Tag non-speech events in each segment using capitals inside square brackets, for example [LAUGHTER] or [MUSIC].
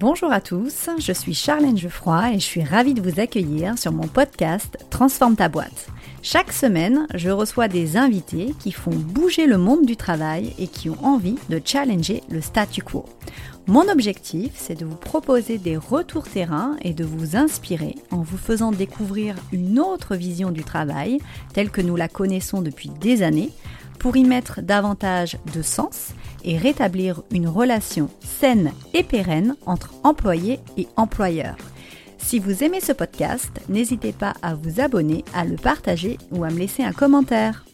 Bonjour à tous, je suis Charlène Geoffroy et je suis ravie de vous accueillir sur mon podcast Transforme ta boîte. Chaque semaine, je reçois des invités qui font bouger le monde du travail et qui ont envie de challenger le statu quo. Mon objectif, c'est de vous proposer des retours terrain et de vous inspirer en vous faisant découvrir une autre vision du travail, telle que nous la connaissons depuis des années, pour y mettre davantage de sens et rétablir une relation saine et pérenne entre employés et employeurs. Si vous aimez ce podcast, n'hésitez pas à vous abonner, à le partager ou à me laisser un commentaire.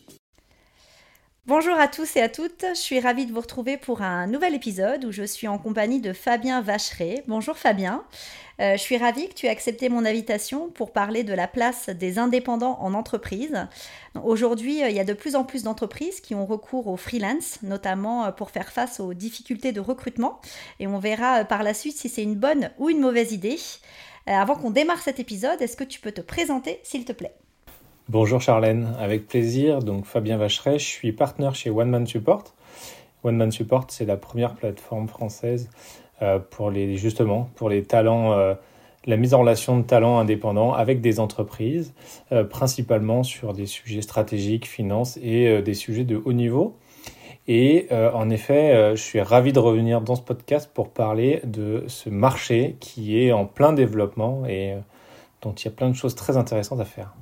Bonjour à tous et à toutes, je suis ravie de vous retrouver pour un nouvel épisode où je suis en compagnie de Fabien Vacheret. Bonjour Fabien, euh, je suis ravie que tu aies accepté mon invitation pour parler de la place des indépendants en entreprise. Aujourd'hui, euh, il y a de plus en plus d'entreprises qui ont recours au freelance, notamment euh, pour faire face aux difficultés de recrutement. Et on verra par la suite si c'est une bonne ou une mauvaise idée. Avant qu'on démarre cet épisode, est-ce que tu peux te présenter, s'il te plaît? Bonjour Charlène, avec plaisir. Donc Fabien Vacheret, je suis partenaire chez One Man Support. One Man Support, c'est la première plateforme française euh, pour les justement pour les talents, euh, la mise en relation de talents indépendants avec des entreprises, euh, principalement sur des sujets stratégiques, finances et des sujets de haut niveau. Et en effet, je suis ravi de revenir dans ce podcast pour parler de ce marché qui est en plein développement et dont il y a plein de choses très intéressantes à faire.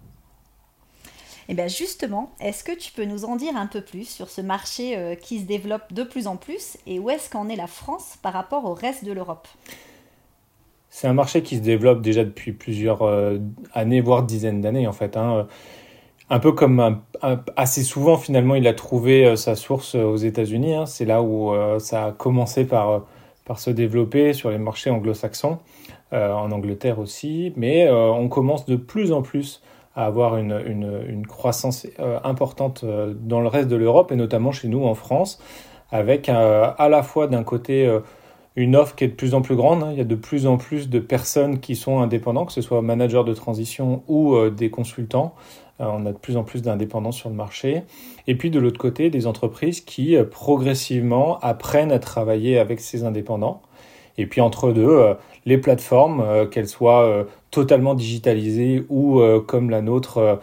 Et eh bien justement, est-ce que tu peux nous en dire un peu plus sur ce marché euh, qui se développe de plus en plus et où est-ce qu'en est la France par rapport au reste de l'Europe? C'est un marché qui se développe déjà depuis plusieurs euh, années, voire dizaines d'années en fait. Hein. Un peu comme assez souvent finalement il a trouvé euh, sa source aux États-Unis. Hein. C'est là où ça a commencé par, par se développer sur les marchés anglo-saxons, en Angleterre aussi. Mais on commence de plus en plus avoir une, une, une croissance euh, importante euh, dans le reste de l'Europe et notamment chez nous en France, avec euh, à la fois d'un côté une offre qui est de plus en plus grande. Hein. Il y a de plus en plus de personnes qui sont indépendants, que ce soit managers de transition ou des consultants. on a de plus en plus d'indépendants sur le marché. Et puis de l'autre côté, des entreprises qui progressivement apprennent à travailler avec ces indépendants. Et puis entre deux, les plateformes, qu'elles soient totalement digitalisée ou euh, comme la nôtre euh,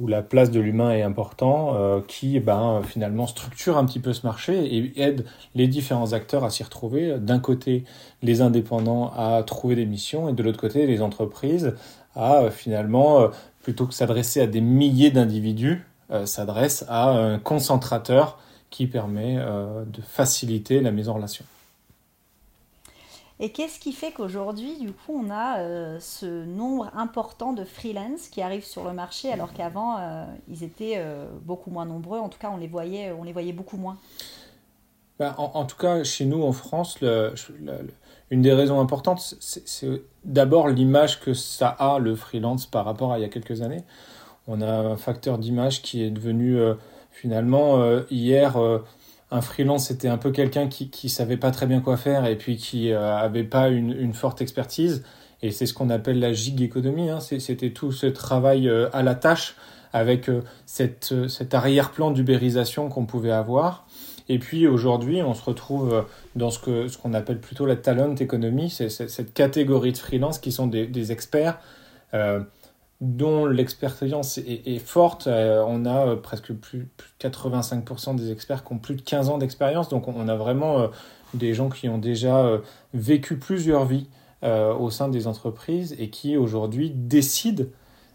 où la place de l'humain est important, euh, qui ben, finalement structure un petit peu ce marché et aide les différents acteurs à s'y retrouver. D'un côté, les indépendants à trouver des missions et de l'autre côté, les entreprises à finalement, plutôt que s'adresser à des milliers d'individus, s'adresse à un concentrateur qui permet de faciliter la mise en relation. Et qu'est-ce qui fait qu'aujourd'hui, du coup, on a euh, ce nombre important de freelance qui arrivent sur le marché alors qu'avant, euh, ils étaient euh, beaucoup moins nombreux? En tout cas, on les voyait, on les voyait beaucoup moins. Bah, en, tout cas, chez nous, en France, une des raisons importantes, c'est d'abord l'image que ça a, le freelance, par rapport à il y a quelques années. On a un facteur d'image qui est devenu, finalement, hier un freelance c'était un peu quelqu'un qui qui savait pas très bien quoi faire et puis qui euh, avait pas une, une, forte expertise. Et c'est ce qu'on appelle la gig économie hein. c'était tout ce travail euh, à la tâche avec euh, cette cet arrière-plan d'ubérisation qu'on pouvait avoir. Et puis aujourd'hui on se retrouve dans ce que ce qu'on appelle plutôt la talent économie c'est cette catégorie de freelance qui sont des, des experts dont l'expérience est, forte. Euh, on a euh, presque plus, de 85% des experts qui ont plus de 15 ans d'expérience. Donc on a vraiment euh, des gens qui ont déjà vécu plusieurs vies au sein des entreprises et qui aujourd'hui décident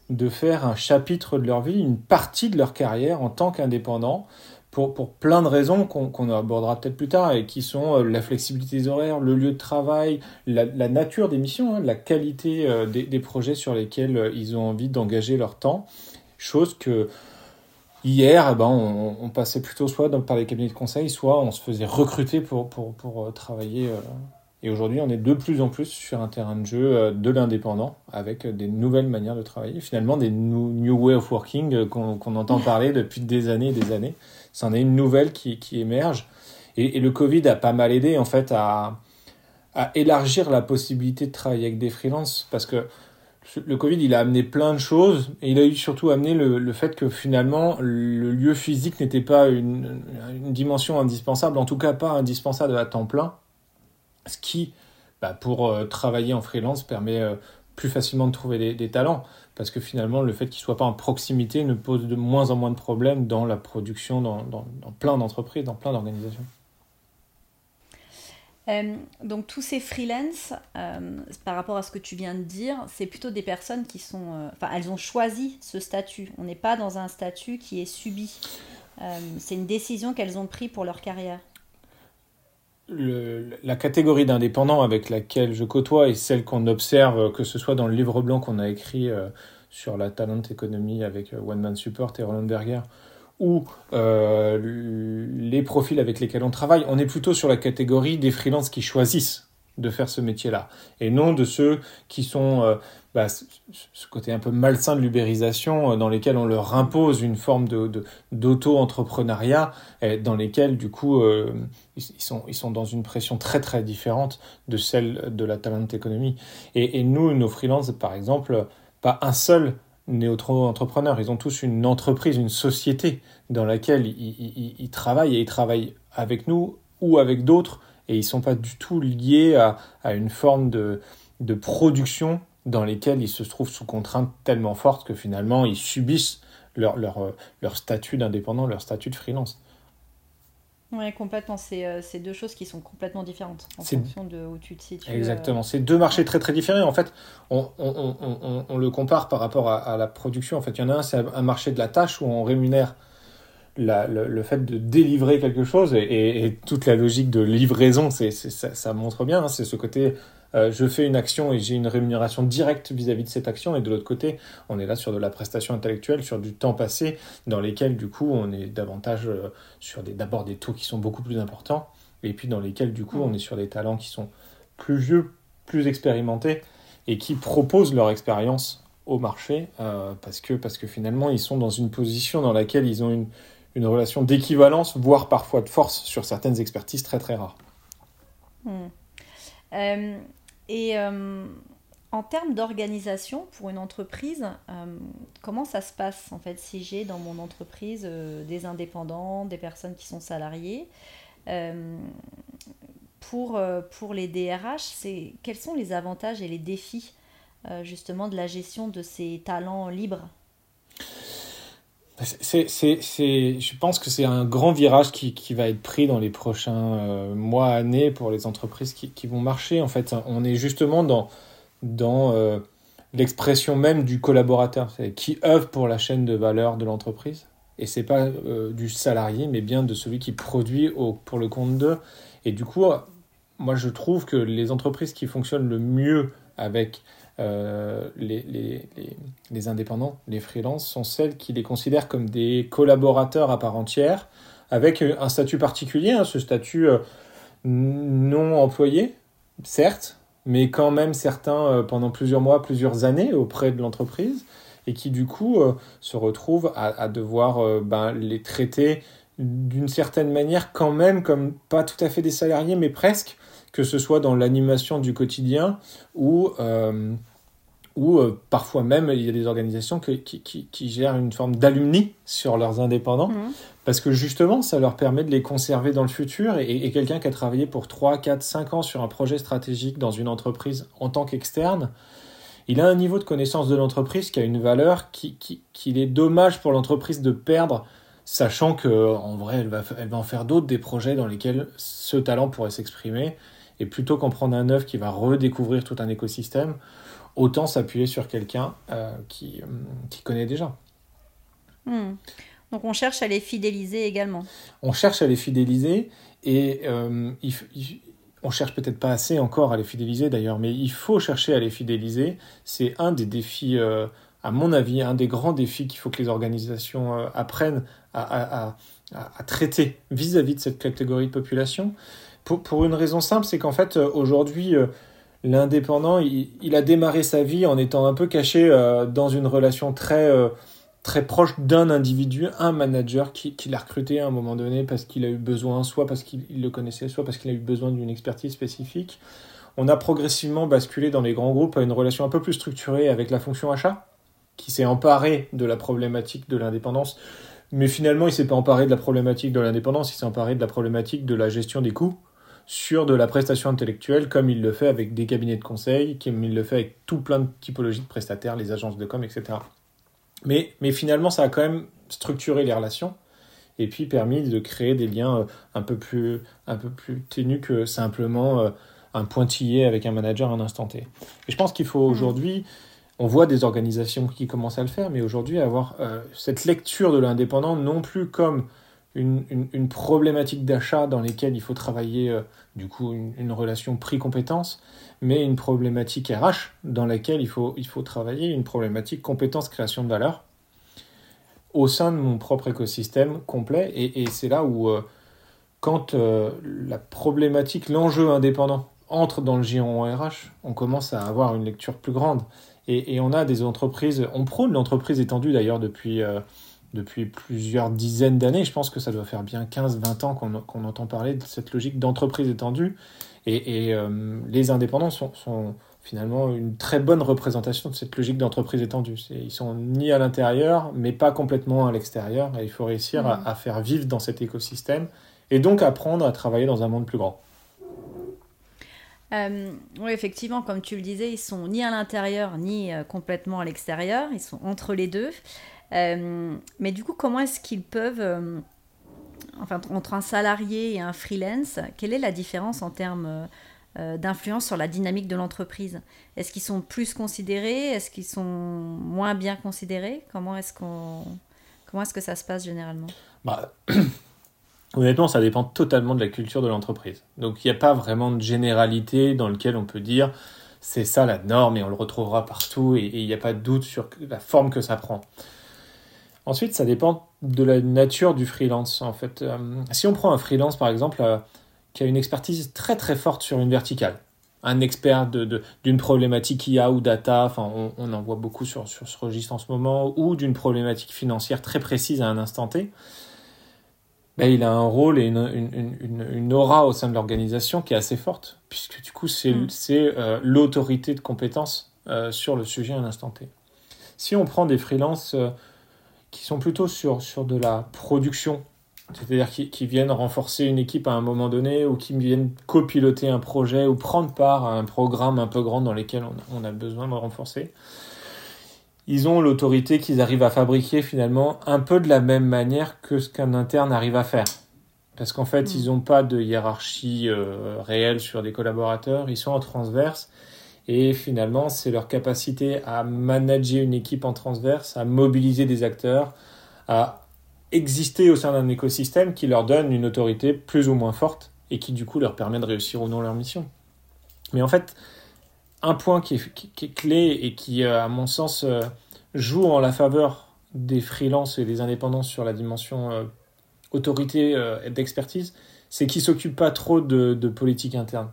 de faire un chapitre de leur vie, une partie de leur carrière en tant qu'indépendant pour, pour plein de raisons qu'on abordera peut-être plus tard et qui sont euh, la flexibilité des horaires, le lieu de travail, la, nature des missions, hein, la qualité euh, des, des, projets sur lesquels euh, ils ont envie d'engager leur temps. Chose que hier, eh ben, on, passait plutôt soit par les cabinets de conseil, soit on se faisait recruter pour, pour, pour travailler. et aujourd'hui, on est de plus en plus sur un terrain de jeu de l'indépendant avec des nouvelles manières de travailler, finalement des new, new way of working qu'on entend parler depuis des années et des années c'en est une nouvelle qui, qui émerge. Et, le Covid a pas mal aidé en fait à, à élargir la possibilité de travailler avec des freelances. Parce que le Covid, il a amené plein de choses et il a surtout amené le, le fait que finalement le lieu physique n'était pas une, une, dimension indispensable, en tout cas pas indispensable à temps plein, ce qui bah, pour travailler en freelance permet plus facilement de trouver des, talents parce que finalement le fait qu'ils ne soient pas en proximité ne pose de moins en moins de problèmes dans la production, dans, dans plein d'entreprises, dans plein d'organisations. Euh, donc tous ces freelance, euh, par rapport à ce que tu viens de dire, c'est plutôt des personnes qui sont... Euh, enfin, elles ont choisi ce statut. On n'est pas dans un statut qui est subi. c'est une décision qu'elles ont prise pour leur carrière. La catégorie d'indépendants avec laquelle je côtoie et celle qu'on observe, que ce soit dans le livre blanc qu'on a écrit sur la talent economy avec One Man Support et Roland Berger, ou euh, les profils avec lesquels on travaille, on est plutôt sur la catégorie des freelances qui choisissent de faire ce métier-là, et non de ceux qui sont euh, bah, ce côté un peu malsain de l'ubérisation, euh, dans lesquels on leur impose une forme d'auto-entrepreneuriat, dans lesquels du coup ils, sont, ils sont dans une pression très très différente de celle de la talent économie. Et, nous, nos freelances, par exemple, pas un seul néo-entrepreneurs. Ils ont tous une entreprise, une société dans laquelle ils, travaillent et ils travaillent avec nous ou avec d'autres et ils ne sont pas du tout liés à, une forme de, de, production dans lesquelles ils se trouvent sous contrainte tellement forte que finalement ils subissent leur, leur, leur statut d'indépendant, leur statut de freelance. Oui, complètement. Euh, c'est deux choses qui sont complètement différentes en fonction de où tu te situes. Exactement. C'est deux marchés très très différents. En fait, on, on, on, on le compare par rapport à, la production. En fait, il y en a un, c'est un marché de la tâche où on rémunère la, le, fait de délivrer quelque chose et, et, toute la logique de livraison, c'est ça, ça, montre bien. Hein. c'est ce côté euh, je fais une action et j'ai une rémunération directe vis-à-vis de cette action. Et de l'autre côté, on est là sur de la prestation intellectuelle, sur du temps passé, dans lesquels, du coup, on est davantage euh, sur d'abord des taux qui sont beaucoup plus importants, et puis dans lesquels, du coup, mm. on est sur des talents qui sont plus vieux, plus expérimentés, et qui proposent leur expérience au marché, euh, parce, que, parce que finalement, ils sont dans une position dans laquelle ils ont une, une relation d'équivalence, voire parfois de force sur certaines expertises très très rares. Mm. Et euh, en termes d'organisation pour une entreprise, euh, comment ça se passe en fait si j'ai dans mon entreprise euh, des indépendants, des personnes qui sont salariées pour, les DRH, quels sont les avantages et les défis justement de la gestion de ces talents libres? C'est, je pense que c'est un grand virage qui, qui, va être pris dans les prochains euh, mois, années pour les entreprises qui, qui, vont marcher. En fait, on est justement dans, dans euh, l'expression même du collaborateur, qui œuvre pour la chaîne de valeur de l'entreprise. Et c'est pas euh, du salarié, mais bien de celui qui produit pour le compte d'eux. Et du coup, moi, je trouve que les entreprises qui fonctionnent le mieux avec euh, les, indépendants, les freelances, sont celles qui les considèrent comme des collaborateurs à part entière, avec un statut particulier, hein, ce statut euh, non employé, certes, mais quand même certains euh, pendant plusieurs mois, plusieurs années auprès de l'entreprise, et qui du coup se retrouvent à, à devoir ben, les traiter d'une certaine manière quand même comme pas tout à fait des salariés, mais presque, que ce soit dans l'animation du quotidien ou ou euh, parfois même il y a des organisations qui, qui, qui, gèrent une forme d'alumni sur leurs indépendants, mhm. parce que justement ça leur permet de les conserver dans le futur, et, quelqu'un qui a travaillé pour 3, 4, 5 ans sur un projet stratégique dans une entreprise en tant qu'externe, il a un niveau de connaissance de l'entreprise qui a une valeur qu'il qui, est dommage pour l'entreprise de perdre, sachant que en vrai elle va, elle va en faire d'autres, des projets dans lesquels ce talent pourrait s'exprimer, et plutôt qu'en prendre un neuf qui va redécouvrir tout un écosystème, autant s'appuyer sur quelqu'un euh, qui, euh, qui, connaît déjà. Hmm. Donc on cherche à les fidéliser également. On cherche à les fidéliser et euh, on cherche peut-être pas assez encore à les fidéliser d'ailleurs, mais il faut chercher à les fidéliser. C'est un des défis, à mon avis, un des grands défis qu'il faut que les organisations apprennent à, à, à, traiter vis-à-vis de cette catégorie de population. Pour, pour une raison simple, c'est qu'en fait aujourd'hui l'indépendant, il, a démarré sa vie en étant un peu caché euh, dans une relation très, euh, très proche d'un individu, un manager qui, l'a recruté à un moment donné parce qu'il a eu besoin, soit parce qu'il le connaissait, soit parce qu'il a eu besoin d'une expertise spécifique. On a progressivement basculé dans les grands groupes à une relation un peu plus structurée avec la fonction achat, qui s'est emparée de la problématique de l'indépendance. Mais finalement, il s'est pas emparé de la problématique de l'indépendance, il s'est emparé de la problématique de la gestion des coûts sur de la prestation intellectuelle, comme il le fait avec des cabinets de conseil, comme il le fait avec tout plein de typologies de prestataires, les agences de com, etc. Mais, mais finalement, ça a quand même structuré les relations et puis permis de créer des liens euh, un peu plus, un peu plus ténus que simplement euh, un pointillé avec un manager à un instant T. Et je pense qu'il faut mmh. aujourd'hui, on voit des organisations qui commencent à le faire, mais aujourd'hui avoir euh, cette lecture de l'indépendant non plus comme une, problématique d'achat dans lesquelles il faut travailler du coup une, relation prix-compétence, mais une problématique RH dans laquelle il faut, il faut travailler une problématique compétence-création de valeur au sein de mon propre écosystème complet. Et, c'est là où, euh, quand euh, la problématique, l'enjeu indépendant entre dans le giron RH, on commence à avoir une lecture plus grande. Et, on a des entreprises, on prône l'entreprise étendue d'ailleurs depuis, euh, depuis plusieurs dizaines d'années. Je pense que ça doit faire bien 15-20 ans qu'on entend parler de cette logique d'entreprise étendue. Et, les indépendants sont, sont finalement une très bonne représentation de cette logique d'entreprise étendue. Ils sont ni à l'intérieur, mais pas complètement à l'extérieur. Et il faut réussir à, mm. faire vivre dans cet écosystème et donc apprendre à travailler dans un monde plus grand. Euh, oui, effectivement, comme tu le disais, ils sont ni à l'intérieur ni euh, complètement à l'extérieur. Ils sont entre les deux. Euh, mais du coup, comment est-ce qu'ils peuvent, enfin, entre un salarié et un freelance, quelle est la différence en termes euh, d'influence sur la dynamique de l'entreprise? Est-ce qu'ils sont plus considérés? Est-ce qu'ils sont moins bien considérés? Comment est-ce qu'on comment est-ce que ça se passe généralement? Bah, [CLEARS THROAT] Honnêtement, ça dépend totalement de la culture de l'entreprise. Donc il n'y a pas vraiment de généralité dans lequel on peut dire c'est ça la norme et on le retrouvera partout et il n'y a pas de doute sur la forme que ça prend. Ensuite, ça dépend de la nature du freelance. En fait, euh, si on prend un freelance par exemple, euh, qui a une expertise très très forte sur une verticale. Un expert d'une de, d'une problématique IA ou data, enfin on, en voit beaucoup sur, sur ce registre en ce moment, ou d'une problématique financière très précise à un instant T, ben, il a un rôle et une, une, une, aura au sein de l'organisation qui est assez forte, puisque du coup c'est mm. euh, l'autorité de compétence euh, sur le sujet à un instant T. Si on prend des freelances qui sont plutôt sur, sur de la production c'est-à-dire qui, viennent renforcer une équipe à un moment donné ou qui viennent copiloter un projet ou prendre part à un programme un peu grand dans lequel on, a besoin de renforcer. Ils ont l'autorité qu'ils arrivent à fabriquer finalement un peu de la même manière que ce qu'un interne arrive à faire. Parce qu'en fait, mm. ils n'ont pas de hiérarchie euh, réelle sur des collaborateurs, ils sont en transverse. Et finalement, c'est leur capacité à manager une équipe en transverse, à mobiliser des acteurs, à exister au sein d'un écosystème qui leur donne une autorité plus ou moins forte et qui du coup leur permet de réussir ou non leur mission. Mais en fait, un point qui est, clé et qui, euh, à mon sens, euh, joue en la faveur des freelances et des indépendants sur la dimension euh, autorité et d'expertise, c'est qu'ils ne s'occupent pas trop de politique interne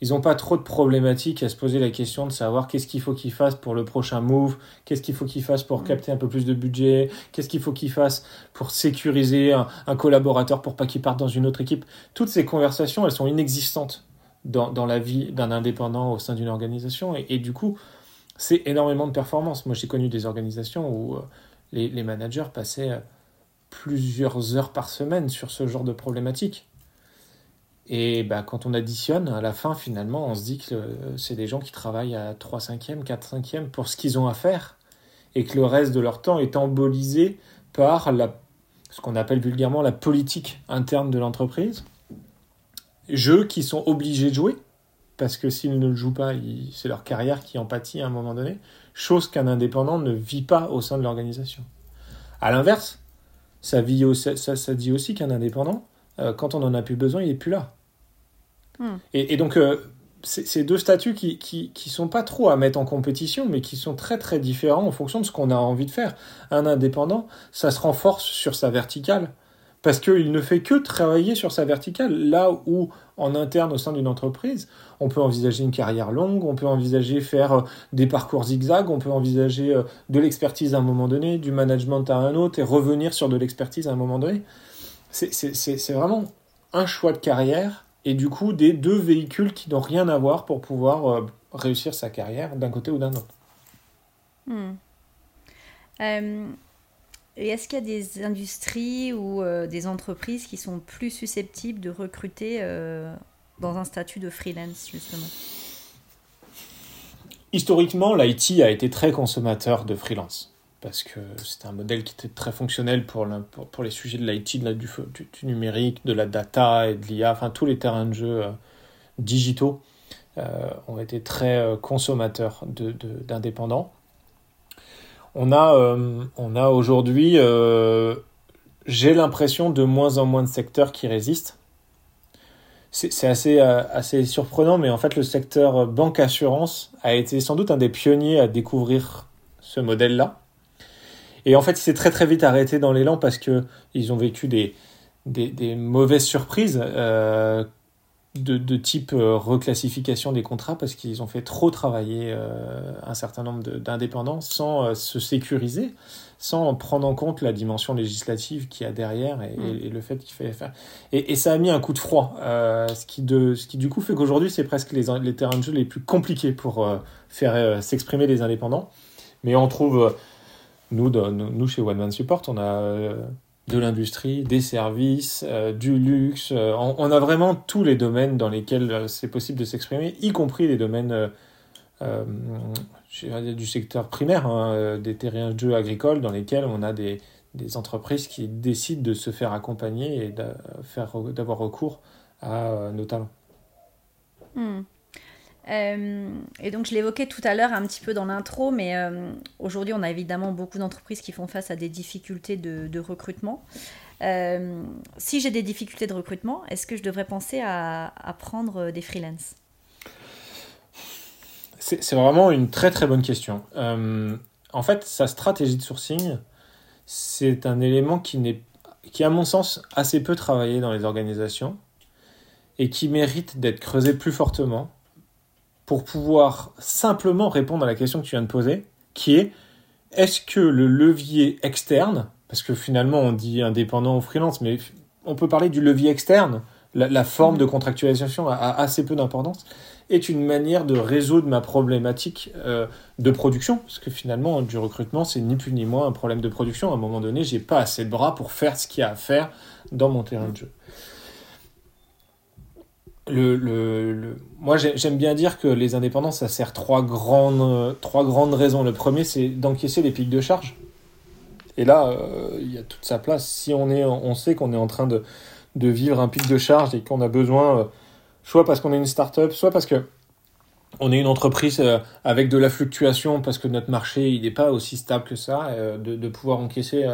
ils n'ont pas trop de problématiques à se poser la question de savoir qu'est-ce qu'il faut qu'ils fassent pour le prochain move, qu'est-ce qu'il faut qu'ils fassent pour mm. capter un peu plus de budget, qu'est-ce qu'il faut qu'ils fassent pour sécuriser un, collaborateur pour pas qu'il parte dans une autre équipe. Toutes ces conversations, elles sont inexistantes dans, dans la vie d'un indépendant au sein d'une organisation et, du coup, c'est énormément de performance. Moi, j'ai connu des organisations où euh, les, les managers passaient euh, plusieurs heures par semaine sur ce genre de problématiques et bah, quand on additionne, à la fin, finalement, on se dit que c'est des gens qui travaillent à 3 cinquièmes, 4 cinquièmes pour ce qu'ils ont à faire, et que le reste de leur temps est embolisé par la, ce qu'on appelle vulgairement la politique interne de l'entreprise. Jeux qui sont obligés de jouer, parce que s'ils ne le jouent pas, c'est leur carrière qui en pâtit à un moment donné, chose qu'un indépendant ne vit pas au sein de l'organisation. À l'inverse, ça, dit aussi qu'un indépendant, euh, quand on en a plus besoin, il n'est plus là. Hmm. Et, donc, euh, c'est deux statuts qui, qui, sont pas trop à mettre en compétition, mais qui sont très très différents en fonction de ce qu'on a envie de faire. Un indépendant, ça se renforce sur sa verticale, parce qu'il ne fait que travailler sur sa verticale, là où en interne au sein d'une entreprise, on peut envisager une carrière longue, on peut envisager faire euh, des parcours zigzag, on peut envisager euh, de l'expertise à un moment donné, du management à un autre, et revenir sur de l'expertise à un moment donné. C'est vraiment un choix de carrière et du coup des deux véhicules qui n'ont rien à voir pour pouvoir euh, réussir sa carrière d'un côté ou d'un autre. Hmm. Euh, et est-ce qu'il y a des industries ou des entreprises qui sont plus susceptibles de recruter dans un statut de freelance, justement? Historiquement, l'IT a été très consommateur de freelance parce que c'était un modèle qui était très fonctionnel pour, les sujets de l'IT, du, numérique, de la data et de l'IA, enfin tous les terrains de jeu euh, digitaux euh, ont été très euh, consommateurs d'indépendants. De, on a, a aujourd'hui, j'ai l'impression, de moins en moins de secteurs qui résistent c'est assez, assez surprenant, mais en fait, le secteur banque-assurance a été sans doute un des pionniers à découvrir ce modèle-là. Et en fait, il s'est très très vite arrêté dans l'élan parce que ils ont vécu des, des, des mauvaises surprises euh, de, de, type euh, reclassification des contrats parce qu'ils ont fait trop travailler euh, un certain nombre d'indépendants sans se sécuriser sans prendre en compte la dimension législative qu'il y a derrière et, mm. le fait qu'il fallait faire. Et, ça a mis un coup de froid, ce, qui de, ce qui du coup fait qu'aujourd'hui c'est presque les, les, terrains de jeu les plus compliqués pour faire s'exprimer les indépendants. Mais on trouve, nous, chez One Man Support, on a de l'industrie, des services, du luxe. On, on, a vraiment tous les domaines dans lesquels c'est possible de s'exprimer, y compris les domaines du secteur primaire, hein, euh, des terrains de jeu agricoles dans lesquels on a des, entreprises qui décident de se faire accompagner et d'avoir recours à euh, nos talents. Hmm. Euh, et donc je l'évoquais tout à l'heure un petit peu dans l'intro, mais aujourd'hui on a évidemment beaucoup d'entreprises qui font face à des difficultés de, recrutement. si j'ai des difficultés de recrutement, est-ce que je devrais penser à, à prendre des freelances? C'est vraiment une très très bonne question. Euh, en fait, sa stratégie de sourcing, c'est un élément qui, n'est, qui, à mon sens, assez peu travaillé dans les organisations et qui mérite d'être creusé plus fortement pour pouvoir simplement répondre à la question que tu viens de poser, qui est est-ce que le levier externe, parce que finalement on dit indépendant ou freelance, mais on peut parler du levier externe, la, forme de contractualisation a assez peu d'importance, est une manière de résoudre ma problématique euh, de production. Parce que finalement, du recrutement, c'est ni plus ni moins un problème de production. À un moment donné, j'ai pas assez de bras pour faire ce qu'il y a à faire dans mon terrain de jeu. Le, le, Moi, j'aime bien dire que les indépendants, ça sert trois grandes, trois grandes raisons. Le premier, c'est d'encaisser les pics de charge. Et là, euh, il y a toute sa place. Si on, est, on sait qu'on est en train de, de vivre un pic de charge et qu'on a besoin euh, soit parce qu'on est une start-up, soit parce que on est une entreprise euh, avec de la fluctuation parce que notre marché il n'est pas aussi stable que ça, de, pouvoir encaisser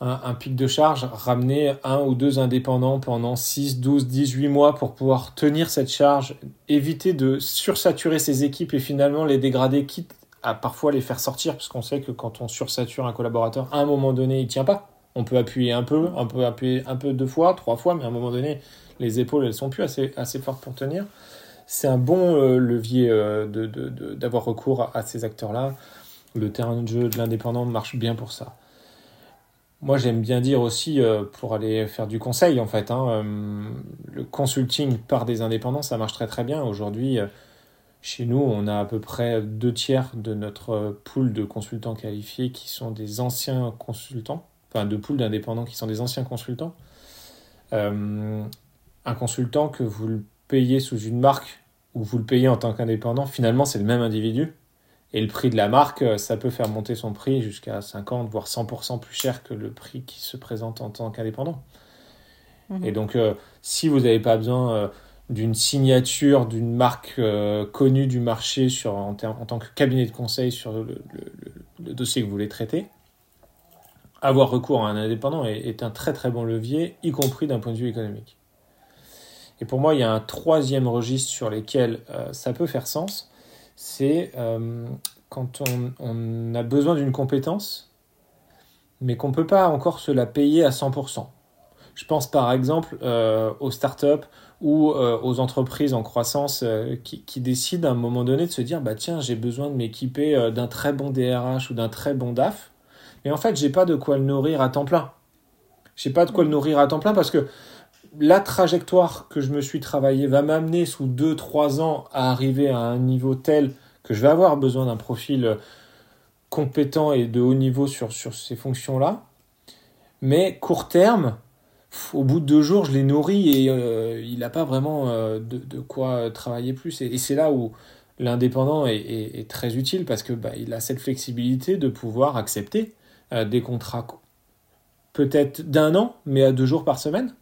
un, pic de charge, ramener un ou deux indépendants pendant 6, 12, 18 mois pour pouvoir tenir cette charge, éviter de sursaturer ses équipes et finalement les dégrader, quitte à parfois les faire sortir, parce qu'on sait que quand on sursature un collaborateur, à un moment donné, il tient pas. On peut appuyer un peu, on peut appuyer un peu deux fois, trois fois, mais à un moment donné, les épaules, elles sont plus assez, assez fortes pour tenir. C'est un bon euh, levier euh, d'avoir recours à, ces acteurs-là. Le terrain de jeu de l'indépendant marche bien pour ça. Moi, j'aime bien dire aussi, euh, pour aller faire du conseil, en fait, hein, le consulting par des indépendants, ça marche très très bien. Aujourd'hui, chez nous, on a à peu près deux tiers de notre pool de consultants qualifiés qui sont des anciens consultants, enfin de pool d'indépendants qui sont des anciens consultants un consultant que vous le payez sous une marque ou vous le payez en tant qu'indépendant, finalement c'est le même individu. Et le prix de la marque, euh, ça peut faire monter son prix jusqu'à 50, voire 100% plus cher que le prix qui se présente en tant qu'indépendant. Mhm. Et donc, euh, si vous n'avez pas besoin euh, d'une signature d'une marque connue du marché sur, en, tant que cabinet de conseil sur le, dossier que vous voulez traiter, avoir recours à un indépendant est un très très bon levier, y compris d'un point de vue économique. Et pour moi, il y a un troisième registre sur lequel ça peut faire sens, c'est euh, quand on, a besoin d'une compétence, mais qu'on ne peut pas encore se la payer à 100%. Je pense par exemple euh, aux startups ou aux entreprises en croissance qui, qui, décident à un moment donné de se dire bah tiens j'ai besoin de m'équiper d'un très bon DRH ou d'un très bon DAF, mais en fait j'ai pas de quoi le nourrir à temps plein. J'ai pas de quoi le nourrir à temps plein parce que la trajectoire que je me suis travaillé va m'amener sous 2-3 ans à arriver à un niveau tel que je vais avoir besoin d'un profil compétents et de haut niveau sur, sur ces fonctions-là. Mais court terme, au bout de deux jours, je l'ai nourri et euh, il n'a pas vraiment euh, de, quoi travailler plus. Et, c'est là où l'indépendant est, très utile parce que bah, il a cette flexibilité de pouvoir accepter euh, des contrats peut-être d'un an, mais à deux jours par semaine.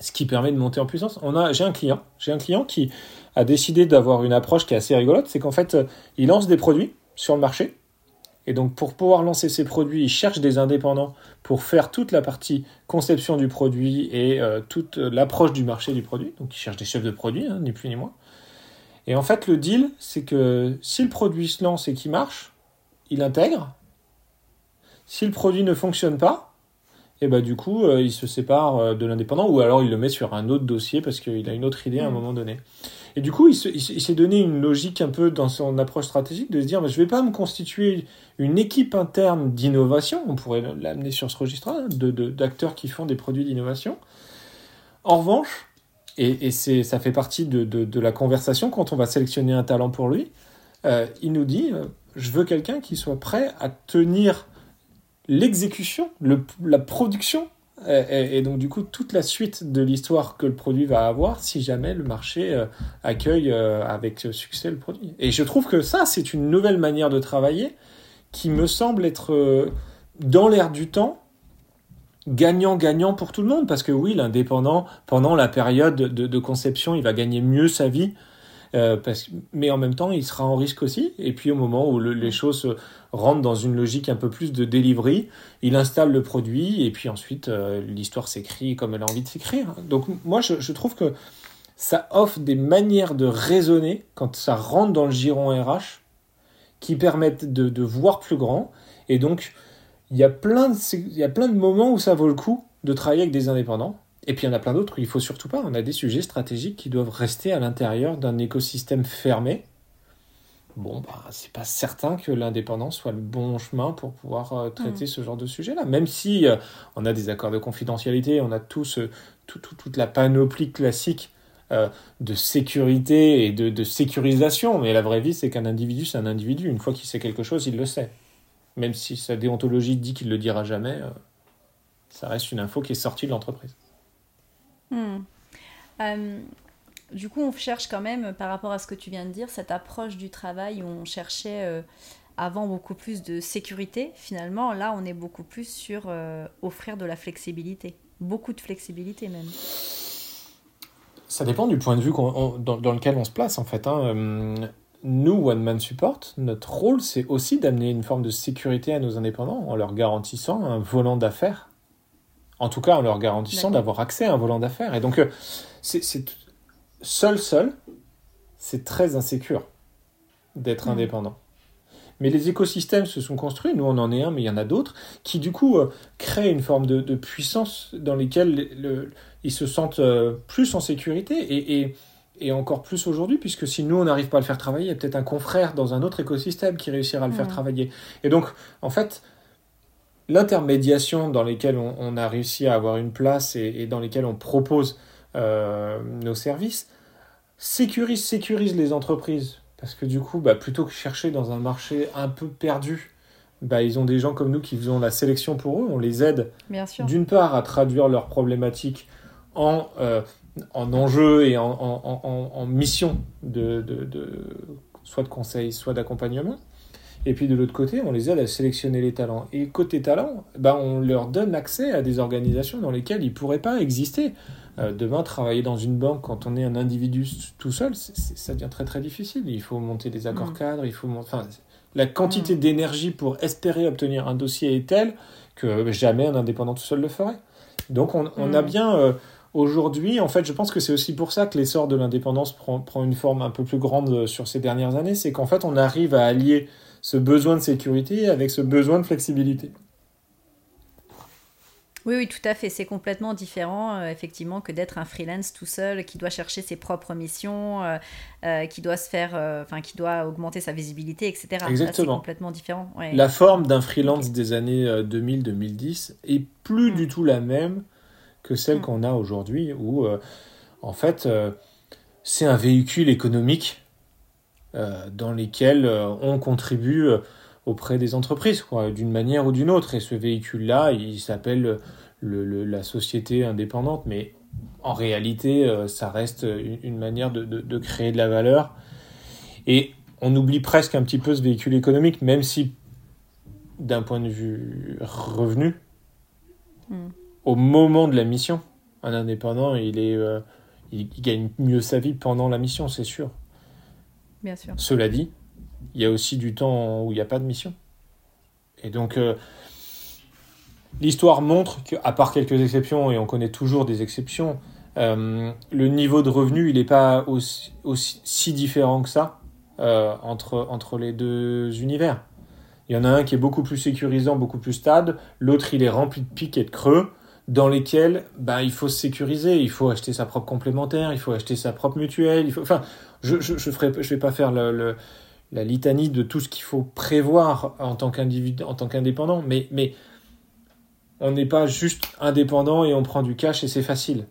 Ce qui permet de monter en puissance. On a, j'ai un client, j'ai un client qui a décidé d'avoir une approche qui est assez rigolote, c'est qu'en fait, il lance des produits sur le marché et donc pour pouvoir lancer ces produits, ils cherchent des indépendants pour faire toute la partie conception du produit et euh, toute l'approche du marché du produit. Donc ils cherchent des chefs de produit, hein, ni plus ni moins. Et en fait, le deal, c'est que si le produit se lance et qu'il marche, il intègre. Si le produit ne fonctionne pas, et bah du coup, euh, il se sépare euh, de l'indépendant ou alors il le met sur un autre dossier parce qu'il a une autre idée à un mmh. moment donné. Et du coup, il, s'est donné une logique un peu dans son approche stratégique de se dire, mais je ne vais pas me constituer une équipe interne d'innovation, on pourrait l'amener sur ce registre-là, hein, d'acteurs qui font des produits d'innovation. En revanche, et, ça fait partie de, la conversation quand on va sélectionner un talent pour lui, euh, il nous dit, euh, je veux quelqu'un qui soit prêt à tenir l'exécution, la production et, donc du coup toute la suite de l'histoire que le produit va avoir si jamais le marché euh, accueille euh, avec succès le produit. Et je trouve que ça c'est une nouvelle manière de travailler qui me semble être euh, dans l'air du temps gagnant-gagnant pour tout le monde parce que oui l'indépendant pendant la période de, de conception il va gagner mieux sa vie euh, mais en même temps, il sera en risque aussi. Et puis au moment où les choses rentrent dans une logique un peu plus de delivery, il installe le produit et puis ensuite euh, l'histoire s'écrit comme elle a envie de s'écrire. Donc moi, je, trouve que ça offre des manières de raisonner quand ça rentre dans le giron RH qui permettent de, voir plus grand. Et donc, il y a plein de moments où ça vaut le coup de travailler avec des indépendants. Et puis il y en a plein d'autres, il faut surtout pas. On a des sujets stratégiques qui doivent rester à l'intérieur d'un écosystème fermé. Bon, bah, c'est pas certain que l'indépendance soit le bon chemin pour pouvoir euh, traiter mm. ce genre de sujet-là. Même si euh, on a des accords de confidentialité, on a tous, toute la panoplie classique euh, de sécurité et de, de, sécurisation. Mais la vraie vie, c'est qu'un individu, c'est un individu. Une fois qu'il sait quelque chose, il le sait. Même si sa déontologie dit qu'il le dira jamais, ça reste une info qui est sortie de l'entreprise. Hmm. Euh, du coup, on cherche quand même, par rapport à ce que tu viens de dire, cette approche du travail où on cherchait euh, avant beaucoup plus de sécurité. Finalement, là, on est beaucoup plus sur euh, offrir de la flexibilité. Beaucoup de flexibilité même. Ça dépend du point de vue dans, lequel on se place, en fait. Hein. Nous, One Man Support, notre rôle, c'est aussi d'amener une forme de sécurité à nos indépendants en leur garantissant un volant d'affaires en tout cas, en leur garantissant d'avoir accès à un volant d'affaires. Et donc, euh, c'est seul, seul, c'est très insécure d'être mm. indépendant. Mais les écosystèmes se sont construits, nous on en est un, mais il y en a d'autres, qui du coup euh, créent une forme de, puissance dans lesquelles ils se sentent euh, plus en sécurité et, et, encore plus aujourd'hui, puisque si nous on n'arrive pas à le faire travailler, il y a peut-être un confrère dans un autre écosystème qui réussira à le faire mm. travailler. Et donc, en fait, l'intermédiation dans lesquelles on, a réussi à avoir une place et, dans lesquelles on propose euh, nos services sécurise, sécurise les entreprises. Parce que du coup, bah, plutôt que chercher dans un marché un peu perdu, bah, ils ont des gens comme nous qui faisons la sélection pour eux. On les aide d'une part à traduire leurs problématiques en, euh, en enjeux et en, en, en mission de, de, de, soit de conseil, soit d'accompagnement. Et puis de l'autre côté, on les aide à sélectionner les talents. Et côté talent, ben on leur donne accès à des organisations dans lesquelles ils ne pourraient pas exister. Euh, demain, travailler dans une banque quand on est un individu tout seul, ça devient très très difficile. Il faut monter des accords mm. cadres, il faut enfin, la quantité mm. d'énergie pour espérer obtenir un dossier est telle que jamais un indépendant tout seul le ferait. Donc on, on a mm. bien euh, aujourd'hui, en fait, je pense que c'est aussi pour ça que l'essor de l'indépendance prend, prend, une forme un peu plus grande euh, sur ces dernières années, c'est qu'en fait on arrive à allier ce besoin de sécurité avec ce besoin de flexibilité. Oui, oui, tout à fait. C'est complètement différent, euh, effectivement, que d'être un freelance tout seul qui doit chercher ses propres missions, euh, euh, qui doit se faire, enfin, qui doit augmenter sa visibilité, etc. Exactement. C'est complètement différent. La forme d'un freelance des années 2000-2010 est plus mm. du tout la même que celle mm. qu'on a aujourd'hui, où, en fait, c'est un véhicule économique dans lesquels euh, on contribue euh, auprès des entreprises, d'une manière ou d'une autre. Et ce véhicule-là, il s'appelle le, la société indépendante, mais en réalité, euh, ça reste une, manière de, de, créer de la valeur. Et on oublie presque un petit peu ce véhicule économique, même si, d'un point de vue revenu, hmm. au moment de la mission, un indépendant, il, est, euh, il, gagne mieux sa vie pendant la mission, c'est sûr. Bien sûr. Cela dit, il y a aussi du temps où il n'y a pas de mission. Et donc, euh, l'histoire montre qu'à part quelques exceptions, et on connaît toujours des exceptions, euh, le niveau de revenu, il n'est pas aussi, aussi, si différent que ça euh, entre, entre les deux univers. Il y en a un qui est beaucoup plus sécurisant, beaucoup plus stable, l'autre il est rempli de pics et de creux dans lesquels bah, il faut se sécuriser, il faut acheter sa propre complémentaire, il faut acheter sa propre mutuelle, il faut... Enfin, je je, je, ferai, je vais pas faire le, la litanie de tout ce qu'il faut prévoir en tant qu'individu, en tant qu'indépendant, mais, mais on n'est pas juste indépendant et on prend du cash et c'est facile.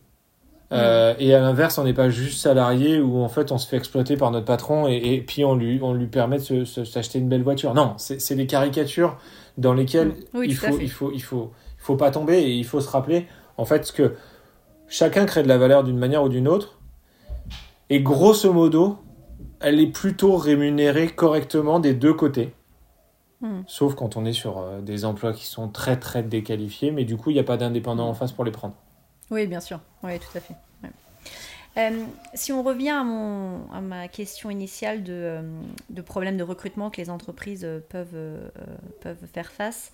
Euh, et à l'inverse, on n'est pas juste salarié où en fait on se fait exploiter par notre patron et, puis on lui, on lui permet de s'acheter une belle voiture. Non, c'est des caricatures dans lesquelles il, faut, il, faut, il, faut, il faut pas tomber et il faut se rappeler en fait que chacun crée de la valeur d'une manière ou d'une autre. Et grosso modo, elle est plutôt rémunérée correctement des deux côtés. Hmm. Sauf quand on est sur euh, des emplois qui sont très très déqualifiés, mais du coup il n'y a pas d'indépendant en face pour les prendre. Oui, bien sûr. Oui, tout à fait. Euh, si on revient à, ma question initiale de, euh, problèmes de recrutement que les entreprises euh, peuvent, faire face,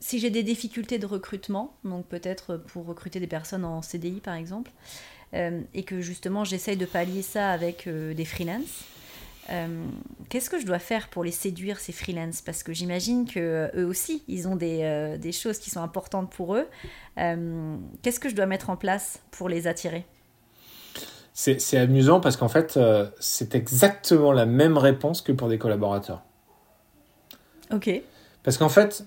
si j'ai des difficultés de recrutement, donc peut-être pour recruter des personnes en CDI par exemple, et que justement j'essaye de pallier ça avec des freelances, qu'est-ce que je dois faire pour les séduire, ces freelances? Parce que j'imagine que eux aussi, ils ont des, choses qui sont importantes pour eux. Qu'est-ce que je dois mettre en place pour les attirer? C'est amusant parce qu'en fait, c'est exactement la même réponse que pour des collaborateurs. Ok. Parce qu'en fait,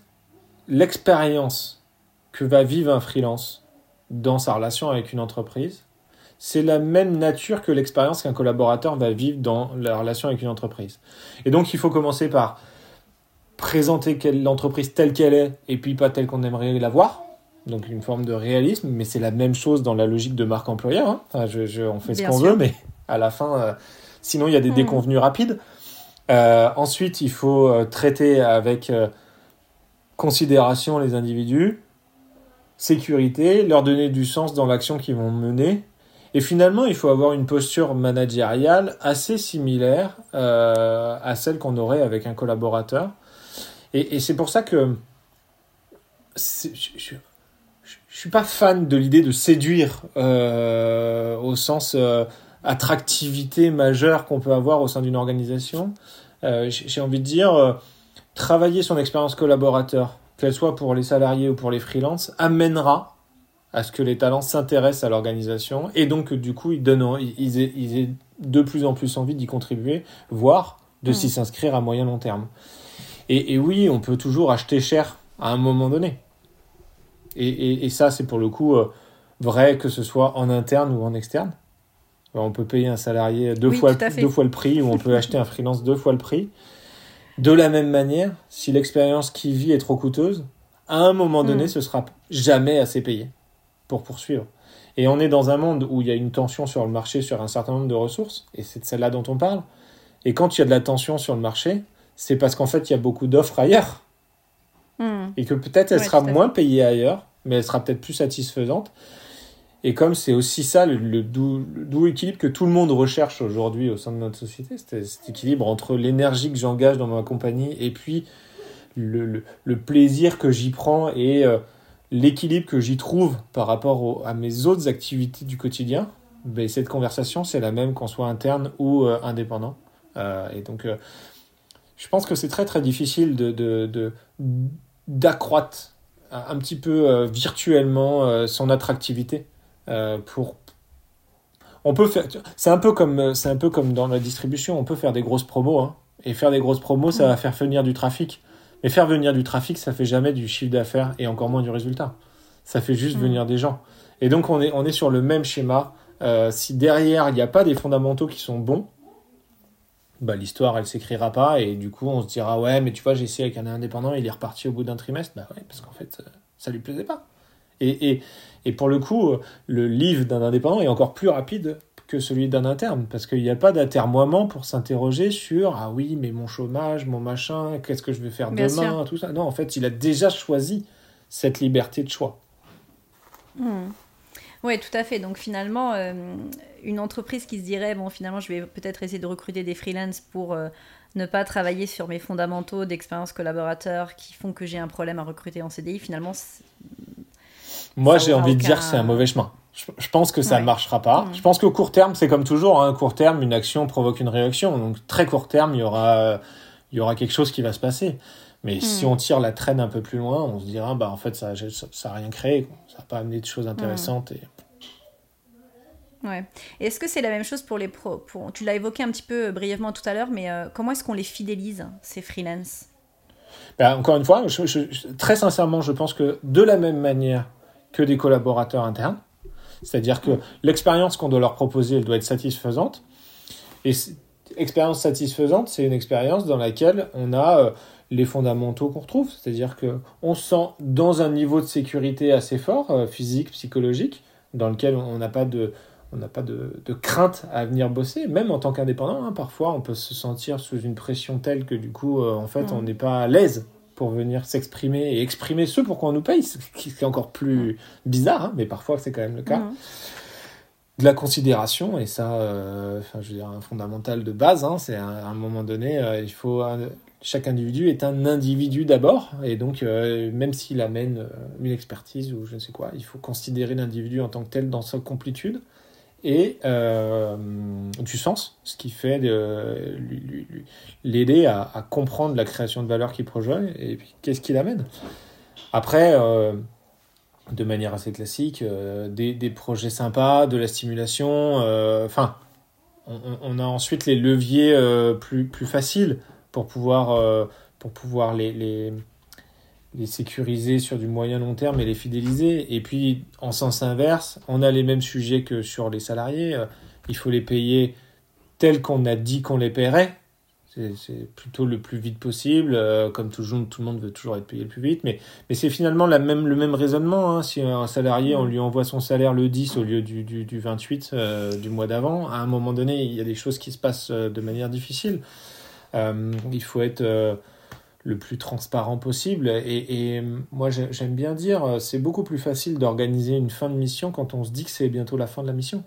l'expérience que va vivre un freelance dans sa relation avec une entreprise, c'est la même nature que l'expérience qu'un collaborateur va vivre dans la relation avec une entreprise. Et donc, il faut commencer par présenter l'entreprise telle qu'elle est et puis pas telle qu'on aimerait la voir. Donc, une forme de réalisme, mais c'est la même chose dans la logique de marque employeur. Hein. Enfin, je, on fait ce qu'on veut, mais à la fin, euh, sinon, il y a des hmm. déconvenus rapides. Euh, ensuite, il faut euh, traiter avec considération les individus, sécurité, leur donner du sens dans l'action qu'ils vont mener et finalement, il faut avoir une posture managériale assez similaire à celle qu'on aurait avec un collaborateur. Et, c'est pour ça que je ne suis pas fan de l'idée de séduire euh, au sens euh, attractivité majeure qu'on peut avoir au sein d'une organisation. J'ai envie de dire, travailler son expérience collaborateur, qu'elle soit pour les salariés ou pour les freelances, amènera à ce que les talents s'intéressent à l'organisation et donc du coup ils donnent ils aient, ils aient de plus en plus envie d'y contribuer voire de s'y mm. s'inscrire à moyen long terme et, et, oui on peut toujours acheter cher à un moment donné et, et, et ça c'est pour le coup euh, vrai que ce soit en interne ou en externe on peut payer un salarié deux, fois, deux fois le prix ou on peut [LAUGHS] acheter un freelance deux fois le prix de la même manière si l'expérience qui vit est trop coûteuse à un moment donné, mm. ce sera jamais assez payé pour poursuivre. Et on est dans un monde où il y a une tension sur le marché sur un certain nombre de ressources, et c'est de celle-là dont on parle. Et quand il y a de la tension sur le marché, c'est parce qu'en fait, il y a beaucoup d'offres ailleurs. Hmm. Et que peut-être elle sera moins payée ailleurs, mais elle sera peut-être plus satisfaisante. Et comme c'est aussi ça le, doux, équilibre que tout le monde recherche aujourd'hui au sein de notre société, cet équilibre entre l'énergie que j'engage dans ma compagnie et puis le, le plaisir que j'y prends et euh, l'équilibre que j'y trouve par rapport à mes autres activités du quotidien, ben, cette conversation, c'est la même qu'on soit interne ou euh, indépendant. Euh, et donc, je pense que c'est très très difficile de, d'accroître un petit peu virtuellement son attractivité pour on peut faire c'est un peu comme c'est un peu comme dans la distribution on peut faire des grosses promos hein. et faire des grosses promos ça va faire venir du trafic mais faire venir du trafic, ça fait jamais du chiffre d'affaires et encore moins du résultat. Ça fait juste mm. venir des gens. Et donc on est, on est sur le même schéma. Euh, si derrière il n'y a pas des fondamentaux qui sont bons, bah, l'histoire elle s'écrira pas et du coup on se dira ouais mais tu vois j'ai essayé avec un indépendant il est reparti au bout d'un trimestre. Bah ouais parce qu'en fait ça lui plaisait pas. Et, et, et pour le coup le livre d'un indépendant est encore plus rapide que celui d'un interne parce qu'il n'y a pas d'atermoiement pour s'interroger sur ah oui mais mon chômage mon machin qu'est-ce que je vais faire Bien demain sûr. tout ça. Non en fait il a déjà choisi cette liberté de choix Oui, tout à fait. Donc finalement, euh, une entreprise qui se dirait, bon, finalement, je vais peut-être essayer de recruter des freelances pour euh, ne pas travailler sur mes fondamentaux d'expérience collaborateur qui font que j'ai un problème à recruter en CDI, finalement, Moi, j'ai envie de dire c'est un mauvais chemin. Je, je pense que ça ne Ouais. marchera pas. Mm. Je pense qu'au court terme, c'est comme toujours. Hein, court terme, une action provoque une réaction. Donc, très court terme, il y aura, il y aura quelque chose qui va se passer. Mais si Mm. on tire la traîne un peu plus loin, on se dira, bah, en fait, ça n'a ça, ça rien créé. quoi. Ça n'a pas amené de choses Mm. intéressantes. Et... Ouais. Est-ce que c'est la même chose pour les pros pour... Tu l'as évoqué un petit peu euh, brièvement tout à l'heure, mais euh, comment est-ce qu'on les fidélise, ces freelances? Bah, encore une fois, je- je- je- très sincèrement, je pense que de la même manière que des collaborateurs internes, c'est-à-dire que l'expérience qu'on doit leur proposer, elle doit être satisfaisante. Et expérience satisfaisante, c'est une expérience dans laquelle on a euh, les fondamentaux qu'on retrouve, c'est-à-dire que on se sent dans un niveau de sécurité assez fort, euh, physique, psychologique, dans lequel on n'a pas de on n'a pas de, de crainte à venir bosser, même en tant qu'indépendant. hein, parfois, on peut se sentir sous une pression telle que du coup, euh, en fait, on n'est pas à l'aise pour venir s'exprimer et exprimer ce pour quoi on nous paye, ce qui est encore plus bizarre, hein, mais parfois c'est quand même le cas. De la considération, et ça, euh, enfin, je veux dire, un fondamental de base, hein, c'est à un moment donné, euh, il faut. Chaque individu est un individu d'abord, et donc, euh, même s'il amène euh, une expertise ou je ne sais quoi, il faut considérer l'individu en tant que tel dans sa complétude et euh, du sens, ce qui fait l'aider à, comprendre la création de valeur qu'il projette et puis qu'est-ce qu'il amène. Après, de manière assez classique, des, projets sympas, de la stimulation, enfin, on, on- a ensuite les leviers plus, plus faciles pour pouvoir, euh, pour pouvoir les, les, les sécuriser sur du moyen long terme et les fidéliser. Et puis, en sens inverse, on a les mêmes sujets que sur les salariés. Euh, Il faut les payer tels qu'on a dit qu'on les paierait. C'est plutôt le plus vite possible. Euh, comme toujours, tout le monde veut toujours être payé le plus vite. Mais, mais c'est finalement la même, le même raisonnement. hein. Si un salarié, on lui envoie son salaire le 10 au lieu du, du, du 28 euh, du mois d'avant, à un moment donné, il y a des choses qui se passent de manière difficile. Euh, il faut être euh, le plus transparent possible. Et, et moi, j'ai- j'aime bien dire, euh, c'est beaucoup plus facile d'organiser une fin de mission quand on se dit que c'est bientôt la fin de la mission.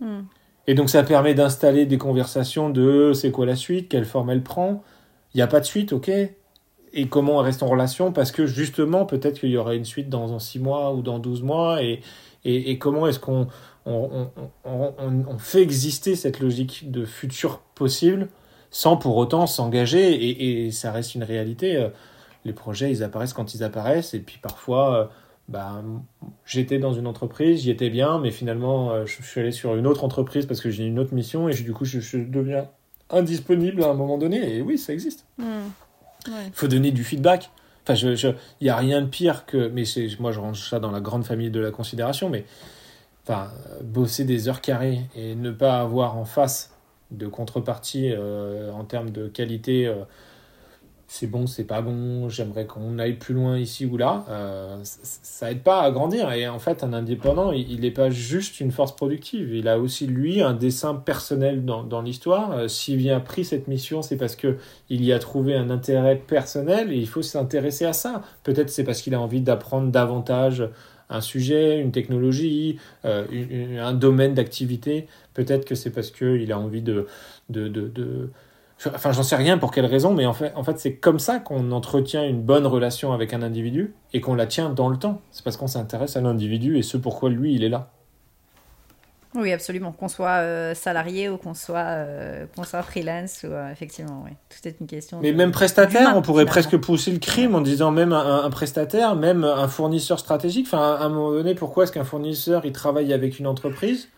Mhm. Et donc, ça permet d'installer des conversations de c'est quoi la suite, quelle forme elle prend? Il n'y a pas de suite, ok? Et comment on reste en relation? Parce que justement, peut-être qu'il y aura une suite dans 6 mois ou dans 12 mois. Et, et, et comment est-ce qu'on on, on, on, on- on fait exister cette logique de futur possible sans pour autant s'engager et, et ça reste une réalité. euh, Les projets, ils apparaissent quand ils apparaissent et puis parfois, euh, bah, j'étais dans une entreprise, j'y étais bien, mais finalement, euh, je suis allé sur une autre entreprise parce que j'ai une autre mission et je- du coup, je, je deviens indisponible à un moment donné. Et oui, ça existe. Ouais. Il faut donner du feedback. Enfin, je, il n'y a rien de pire que. Mais c'est, moi, je range ça dans la grande famille de la considération, mais. Enfin, bosser des heures carrées et ne pas avoir en face de contrepartie euh, en termes de qualité. euh, c'est bon, c'est pas bon, j'aimerais qu'on aille plus loin ici ou là, euh, ça aide pas à grandir. Et en fait, un indépendant, il n'est pas juste une force productive, il a aussi, lui, un dessin personnel dans, dans l'histoire. S'il vient pris cette mission, c'est parce que il y a trouvé un intérêt personnel et il faut s'intéresser à ça. Peut-être c'est parce qu'il a envie d'apprendre davantage un sujet, une technologie, euh, un domaine d'activité. Peut-être que c'est parce qu'il a envie de... de, de, de- Enfin, j'en sais rien pour quelle raison, mais en fait, en fait c'est comme ça qu'on entretient une bonne relation avec un individu et qu'on la tient dans le temps. C'est parce qu'on s'intéresse à l'individu et ce pourquoi lui, il est là. Oui, absolument. Qu'on soit euh, salarié ou qu'on soit, euh, qu'on soit freelance, ou, euh, effectivement, oui. Tout est une question. Mais de- même prestataire, on pourrait finalement. presque pousser le crime en disant même un, un prestataire, même un fournisseur stratégique. Enfin, à un moment donné, pourquoi est-ce qu'un fournisseur il travaille avec une entreprise?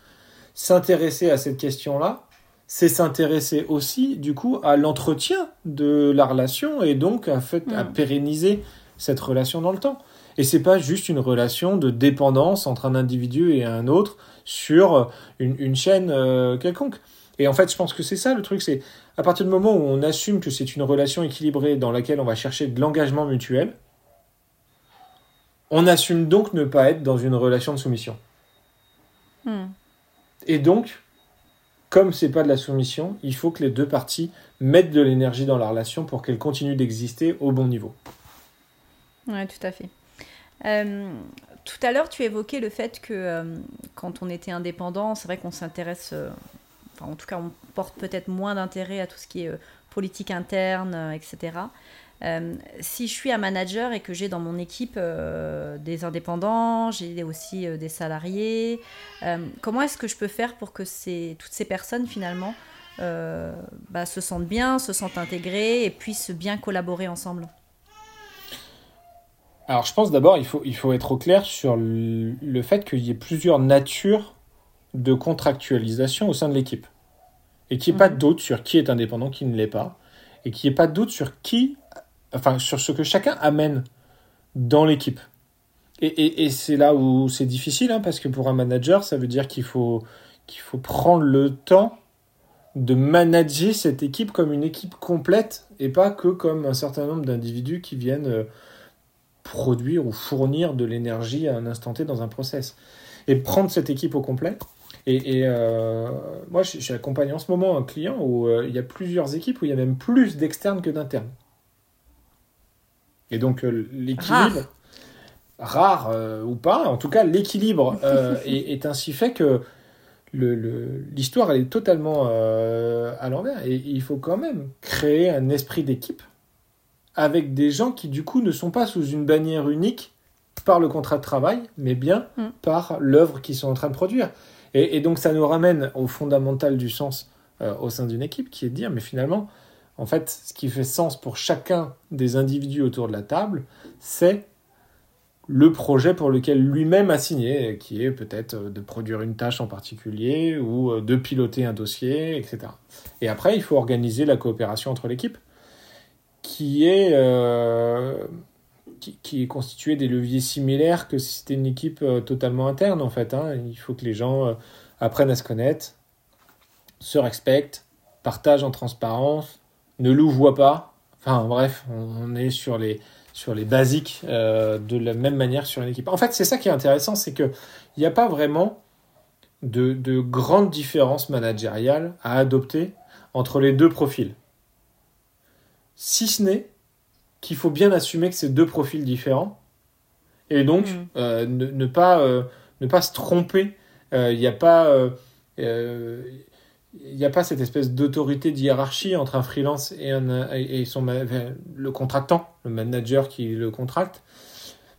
S'intéresser à cette question-là, c'est s'intéresser aussi, du coup, à l'entretien de la relation et donc à, fait, à Mm. pérenniser cette relation dans le temps. Et c'est pas juste une relation de dépendance entre un individu et un autre sur une, une chaîne euh, quelconque. Et, Et en fait, je pense que c'est ça le truc, c'est à partir du moment où on assume que c'est une relation équilibrée dans laquelle on va chercher de l'engagement mutuel, on assume donc ne pas être dans une relation de soumission. Hmm. Et donc, comme c'est pas de la soumission, il faut que les deux parties mettent de l'énergie dans la relation pour qu'elle continue d'exister au bon niveau. Oui, tout à fait. Euh, tout à l'heure, tu évoquais le fait que euh, quand on était indépendant, c'est vrai qu'on s'intéresse, euh, enfin en tout cas on porte peut-être moins d'intérêt à tout ce qui est politique interne, etc. si je suis un manager et que j'ai dans mon équipe des indépendants, j'ai aussi des salariés, comment est-ce que je peux faire pour que toutes ces personnes finalement bah, se sentent bien, se sentent intégrées et puissent bien collaborer ensemble? Alors je pense d'abord il faut, il faut être au clair sur le, fait qu'il y ait plusieurs natures de contractualisation au sein de l'équipe. Et qu'il n'y ait pas de mhm. doute sur qui est indépendant, qui ne l'est pas. Et qu'il n'y ait pas de doute sur qui, enfin sur ce que chacun amène dans l'équipe. Et, et, c'est là où c'est difficile, hein, parce que pour un manager, ça veut dire qu'il faut, qu'il faut prendre le temps de manager cette équipe comme une équipe complète et pas que comme un certain nombre d'individus qui viennent euh, produire ou fournir de l'énergie à un instant T dans un process. Et prendre cette équipe au complet. Et, euh, moi, j'accompagne en ce moment un client où euh, il y a plusieurs équipes où il y a même plus d'externes que d'internes. Et donc, euh, l'équilibre, rare, ou pas, en tout cas, l'équilibre [LAUGHS] est, est, ainsi fait que l'histoire, elle est totalement à l'envers. Et il faut quand même créer un esprit d'équipe avec des gens qui du coup ne sont pas sous une bannière unique par le contrat de travail, mais bien mm. par l'œuvre qu'ils sont en train de produire. Et, donc ça nous ramène au fondamental du sens euh, au sein d'une équipe, qui est de dire, mais finalement, en fait, ce qui fait sens pour chacun des individus autour de la table, c'est le projet pour lequel lui-même a signé, qui est peut-être de produire une tâche en particulier ou euh, de piloter un dossier, etc. Et après, il faut organiser la coopération entre l'équipe qui est, euh, qui, est constitué des leviers similaires que si c'était une équipe euh, totalement interne en fait. Hein. Il faut que les gens euh, apprennent à se connaître, se respectent, partagent en transparence, ne louvoient pas. Enfin bref, on, est sur les, sur les basiques de la même manière sur une équipe. En fait, c'est ça qui est intéressant, c'est qu'il n'y a pas vraiment de, de grandes différences managériales à adopter entre les deux profils si ce n'est qu'il faut bien assumer que c'est deux profils différents et donc mm. euh, ne, pas, euh, ne pas se tromper. Il euh, n'y a pas il n'y a pas cette espèce d'autorité d'hierarchie entre un freelance et, un, et son, le contractant, le manager qui le contracte,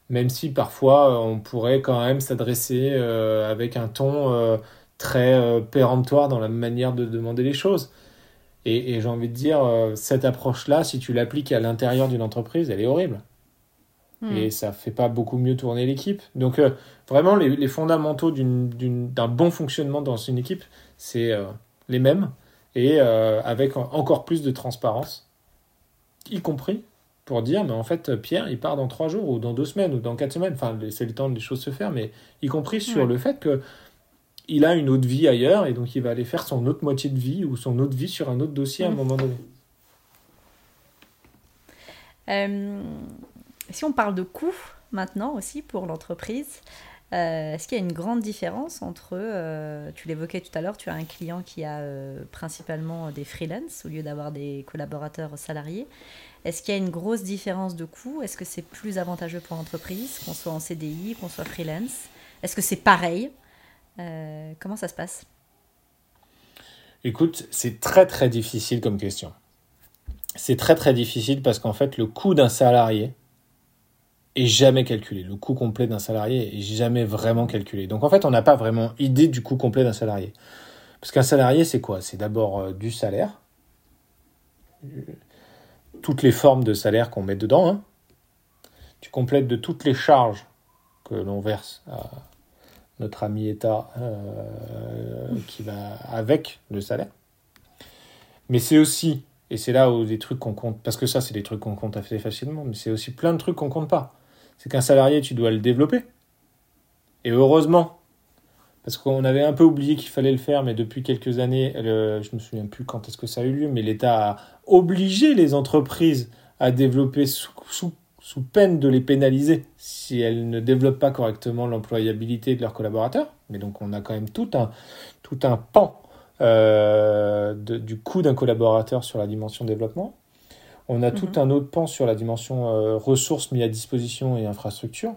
même si parfois on pourrait quand même s'adresser avec un ton très péremptoire dans la manière de demander les choses. Et, j'ai envie de dire, euh, cette approche-là, si tu l'appliques à l'intérieur d'une entreprise, elle est horrible. Hmm. Et ça fait pas beaucoup mieux tourner l'équipe. Donc, euh, vraiment, les, fondamentaux d'un bon fonctionnement dans une équipe, c'est euh, les mêmes. Et avec encore plus de transparence, y compris pour dire, mais en fait, Pierre, il part dans trois jours, ou dans deux semaines, ou dans quatre semaines. Enfin, c'est le temps de les choses se faire, mais y compris sur le fait que il a une autre vie ailleurs et donc il va aller faire son autre moitié de vie ou son autre vie sur un autre dossier à un mm. moment donné. Euh, si on parle de coûts maintenant aussi pour l'entreprise, euh, est-ce qu'il y a une grande différence entre, euh, tu l'évoquais tout à l'heure, tu as un client qui a principalement des freelances au lieu d'avoir des collaborateurs salariés. Est-ce qu'il y a une grosse différence de coûts? Est-ce que c'est plus avantageux pour l'entreprise, qu'on soit en CDI, qu'on soit freelance? Est-ce que c'est pareil? Euh, comment ça se passe? Écoute, c'est très très difficile comme question. C'est très très difficile parce qu'en fait, le coût d'un salarié est jamais calculé. Le coût complet d'un salarié est jamais vraiment calculé. Donc en fait, on n'a pas vraiment idée du coût complet d'un salarié. Parce qu'un salarié, c'est quoi? C'est d'abord euh, du salaire, toutes les formes de salaire qu'on met dedans. Hein. Tu complètes de toutes les charges que l'on verse à, notre ami État euh, qui va avec le salaire. Mais c'est aussi, et c'est là où des trucs qu'on compte, parce que ça c'est des trucs qu'on compte assez facilement, mais c'est aussi plein de trucs qu'on compte pas. C'est qu'un salarié, tu dois le développer. Et heureusement parce qu'on avait un peu oublié qu'il fallait le faire, mais depuis quelques années, je je me souviens plus quand est-ce que ça a eu lieu, mais l'État a obligé les entreprises à développer sous, peine de les pénaliser si elles ne développent pas correctement l'employabilité de leurs collaborateurs. Mais donc on a quand même tout un, tout un pan euh, du coût d'un collaborateur sur la dimension développement. On a tout mhm. un autre pan sur la dimension euh, ressources mises à disposition et infrastructures.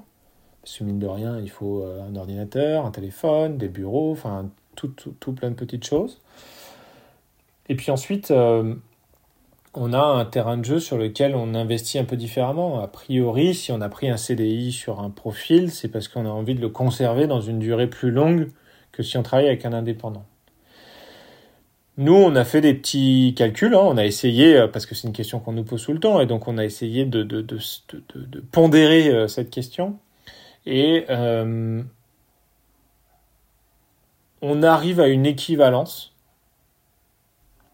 Parce que mine de rien, il faut euh, un ordinateur, un téléphone, des bureaux, enfin tout, tout, plein de petites choses. Et puis ensuite, euh, on a un terrain de jeu sur lequel on investit un peu différemment. A priori, si on a pris un CDI sur un profil, c'est parce qu'on a envie de le conserver dans une durée plus longue que si on travaille avec un indépendant. Nous, on a fait des petits calculs, hein. on a essayé, euh, parce que c'est une question qu'on nous pose tout le temps, et donc on a essayé de, pondérer cette question. Et euh, on arrive à une équivalence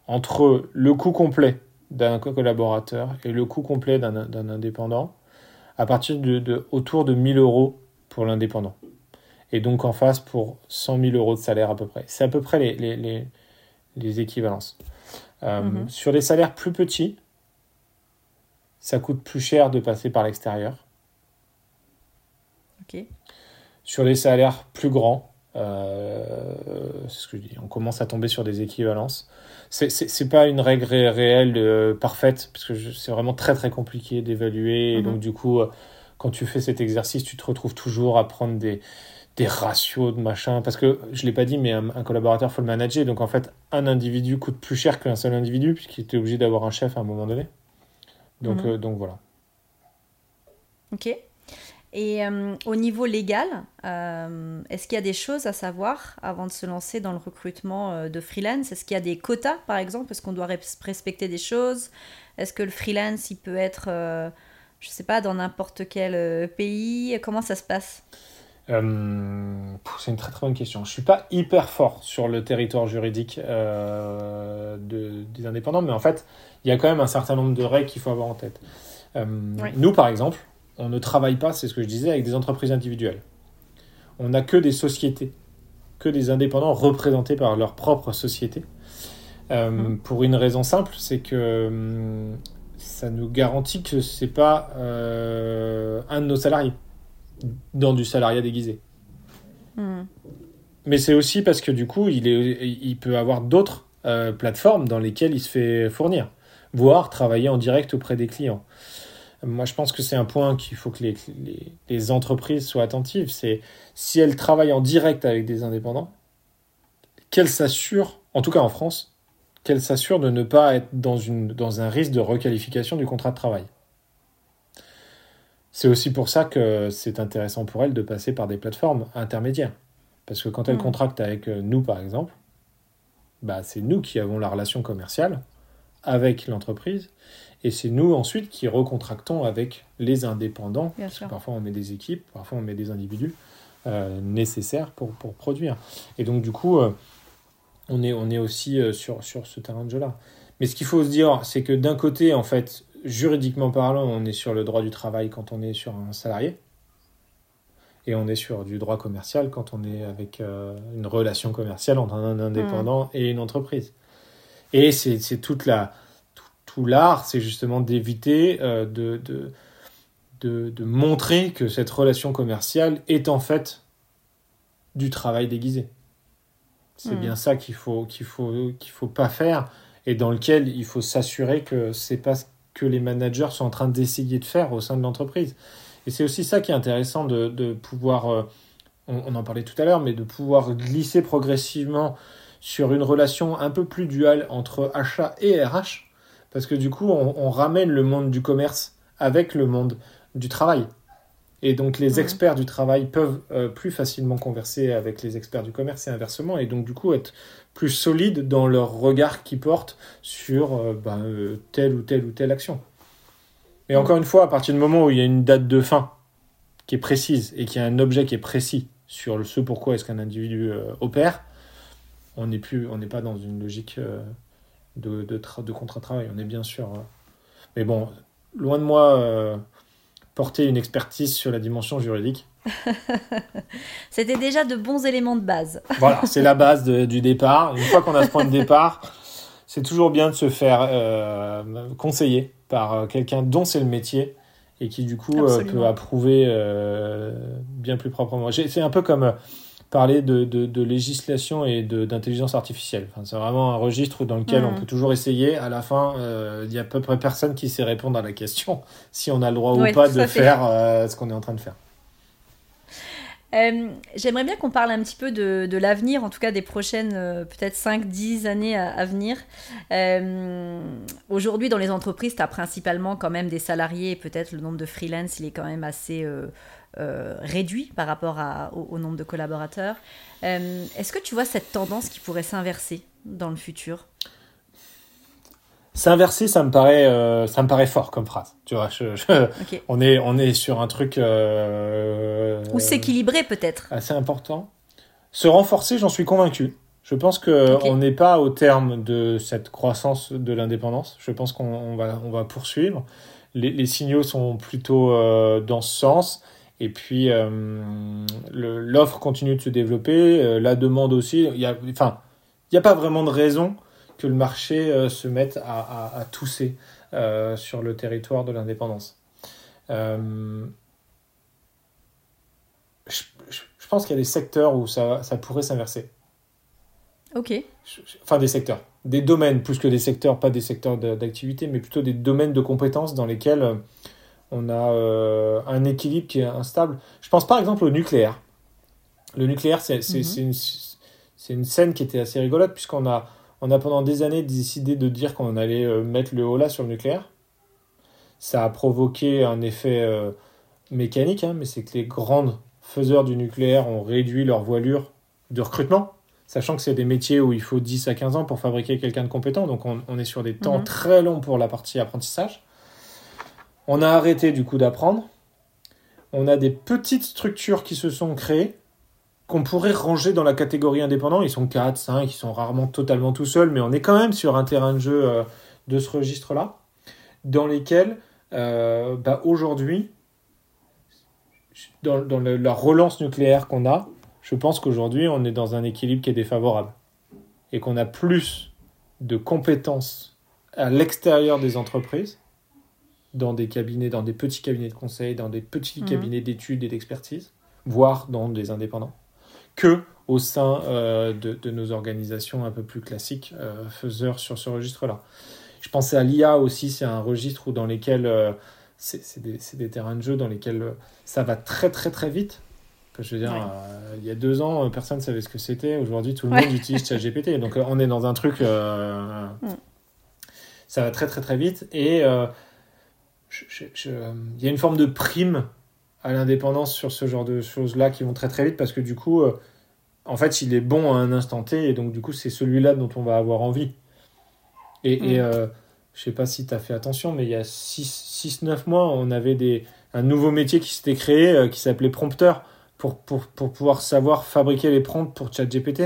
entre le coût complet d'un collaborateur et le coût complet d'un indépendant à partir de, autour de 1000 euros pour l'indépendant. Et donc en face pour 100 000 euros de salaire à peu près. C'est à peu près les, les, les, équivalences. Euh, mhm. Sur des salaires plus petits, ça coûte plus cher de passer par l'extérieur. Sur les salaires plus grands, euh, c'est ce que je dis, on commence à tomber sur des équivalences. C'est pas une règle réelle euh, parfaite, parce que c'est vraiment très très compliqué d'évaluer. Et mhm. donc, du coup, euh, quand tu fais cet exercice, tu te retrouves toujours à prendre des, des ratios de machin. Parce que je l'ai pas dit, mais un, collaborateur, faut le manager. Donc, en fait, un individu coûte plus cher qu'un seul individu, puisqu'il était obligé d'avoir un chef à un moment donné. Donc, mhm. donc voilà. Ok. Et euh, au niveau légal, euh, est-ce qu'il y a des choses à savoir avant de se lancer dans le recrutement euh, de freelance? Est-ce qu'il y a des quotas, par exemple? Est-ce qu'on doit respecter des choses? Est-ce que le freelance, il peut être, je ne sais pas, dans n'importe quel pays? Comment ça se passe? C'est une très très bonne question. Je ne suis pas hyper fort sur le territoire juridique de, des indépendants, mais en fait, il y a quand même un certain nombre de règles qu'il faut avoir en tête. Nous, par exemple, on ne travaille pas, c'est ce que je disais, avec des entreprises individuelles. On n'a que des sociétés, que des indépendants représentés par leur propre société. Euh, mmh. Pour une raison simple, c'est que hum, ça nous garantit que c'est pas euh, un de nos salariés dans du salariat déguisé. Mmh. Mais c'est aussi parce que du coup, il, est, il peut avoir d'autres euh, plateformes dans lesquelles il se fait fournir, voire travailler en direct auprès des clients. Moi, je pense que c'est un point qu'il faut que les, les, entreprises soient attentives. C'est si elles travaillent en direct avec des indépendants, qu'elles s'assurent, en tout cas en France, qu'elles s'assurent de ne pas être dans, une, dans un risque de requalification du contrat de travail. C'est aussi pour ça que c'est intéressant pour elles de passer par des plateformes intermédiaires. Parce que quand elles mmh. contractent avec euh, nous, par exemple, bah, c'est nous qui avons la relation commerciale avec l'entreprise et c'est nous ensuite qui recontractons avec les indépendants. parfois on met des équipes, parfois on met des individus euh, nécessaires pour, pour, produire. Et donc du coup, euh, on, est, on est aussi euh, sur, sur ce terrain de jeu-là. Mais ce qu'il faut se dire, c'est que d'un côté, en fait, juridiquement parlant, on est sur le droit du travail quand on est sur un salarié. Et on est sur du droit commercial quand on est avec une relation commerciale entre un indépendant mmh. et une entreprise. Et c'est toute la, tout l'art, c'est justement d'éviter euh, de, de, de, montrer que cette relation commerciale est en fait du travail déguisé. C'est hmm. bien ça qu'il faut qu'il faut qu'il faut pas faire et dans lequel il faut s'assurer que c'est pas ce que les managers sont en train d'essayer de faire au sein de l'entreprise. Et c'est aussi ça qui est intéressant de, de pouvoir, euh, on, on, en parlait tout à l'heure, mais de pouvoir glisser progressivement sur une relation un peu plus duale entre achat et RH, parce que du coup, on, ramène le monde du commerce avec le monde du travail. Et donc les experts du travail peuvent euh, plus facilement converser avec les experts du commerce et inversement, et donc du coup être plus solides dans leur regard qu'ils portent sur euh, ben, euh, telle ou telle ou telle action. Et encore une fois, à partir du moment où il y a une date de fin qui est précise et qu'il y a un objet qui est précis sur ce pourquoi est-ce qu'un individu opère, on n'est plus, on n'est pas dans une logique de, de, de contrat de travail. On est bien sûr. Hein. Mais bon, loin de moi euh, porter une expertise sur la dimension juridique. [LAUGHS] C'était déjà de bons éléments de base. [LAUGHS] voilà, c'est la base du départ. Une fois qu'on a ce point de départ, c'est toujours bien de se faire euh, conseiller par euh, quelqu'un dont c'est le métier et qui du coup euh, peut approuver bien plus proprement. C'est un peu comme parler de, de, législation et d'intelligence artificielle. Enfin, c'est vraiment un registre dans lequel on hmm. peut toujours essayer. À la fin, il y a à peu près personne qui sait répondre à la question [LAUGHS] si on a le droit ou pas de faire ce qu'on est en train de faire. Euh, j'aimerais bien qu'on parle un petit peu de, l'avenir, en tout cas des prochaines euh, peut-être 5-10 années à, venir. Euh, aujourd'hui, dans les entreprises, tu as principalement quand même des salariés et peut-être le nombre de freelance, il est quand même assez réduit par rapport au, nombre de collaborateurs. Est-ce que tu vois cette tendance qui pourrait s'inverser dans le futur? S'inverser, ça me paraît, euh, ça me paraît fort comme phrase. Tu vois, on est, on est sur un truc. Euh, Ou s'équilibrer peut-être. Assez important. Se renforcer, j'en suis convaincu. Je pense que on n'est pas au terme de cette croissance de l'indépendance. Je pense qu'on va, on va poursuivre. Les, les signaux sont plutôt euh, dans ce sens. Et puis l'offre continue de se développer, la demande aussi. Il y a, enfin, il n'y a pas vraiment de raison que le marché euh, se mette à, tousser euh, sur le territoire de l'indépendance. Euh, je, pense qu'il y a des secteurs où ça, ça pourrait s'inverser. Ok. Enfin, des secteurs. Des domaines, plus que des secteurs, pas des secteurs d'activité, mais plutôt des domaines de compétences dans lesquels on a un équilibre qui est instable. Je pense par exemple au nucléaire. Le nucléaire, c'est mhm. une, une, scène qui était assez rigolote, puisqu'on a, on a pendant des années décidé de dire qu'on allait euh, mettre le holà sur le nucléaire. Ça a provoqué un effet euh, mécanique, hein, mais c'est que les grandes faiseurs du nucléaire ont réduit leur voilure de recrutement, sachant que c'est des métiers où il faut 10 à 15 ans pour fabriquer quelqu'un de compétent, donc on, est sur des temps mhm. très longs pour la partie apprentissage. On a arrêté du coup d'apprendre. On a des petites structures qui se sont créées qu'on pourrait ranger dans la catégorie indépendant. Ils sont 4, 5, ils sont rarement totalement tout seuls, mais on est quand même sur un terrain de jeu euh, de ce registre-là, dans lesquels, euh, bah, aujourd'hui, dans, la relance nucléaire qu'on a, je pense qu'aujourd'hui, on est dans un équilibre qui est défavorable. Et qu'on a plus de compétences à l'extérieur des entreprises, dans des cabinets, dans des petits cabinets de conseil, dans des petits mmh. cabinets d'études et d'expertise, voire dans des indépendants que au sein euh, de, nos organisations un peu plus classiques euh, faiseurs sur ce registre-là. Je pensais à l'IA aussi, c'est un registre où dans lesquels euh, c'est des, terrains de jeu dans lesquels ça va très très très vite. Je veux dire, il y a deux ans, personne ne savait ce que c'était. Aujourd'hui, tout le monde utilise ChatGPT. Donc, on est dans un truc. [LAUGHS] Mm. Ça va très très très vite. Et il y a une forme de prime à l'indépendance sur ce genre de choses-là qui vont très très vite parce que du coup, euh, en fait, il est bon à un instant T et donc du coup, c'est celui-là dont on va avoir envie. Et, mm. euh, je sais pas si tu as fait attention, mais il y a 6-9 mois, on avait des, un nouveau métier qui s'était créé euh, qui s'appelait prompteur pour, pour, pour, pouvoir savoir fabriquer les prompts pour ChatGPT.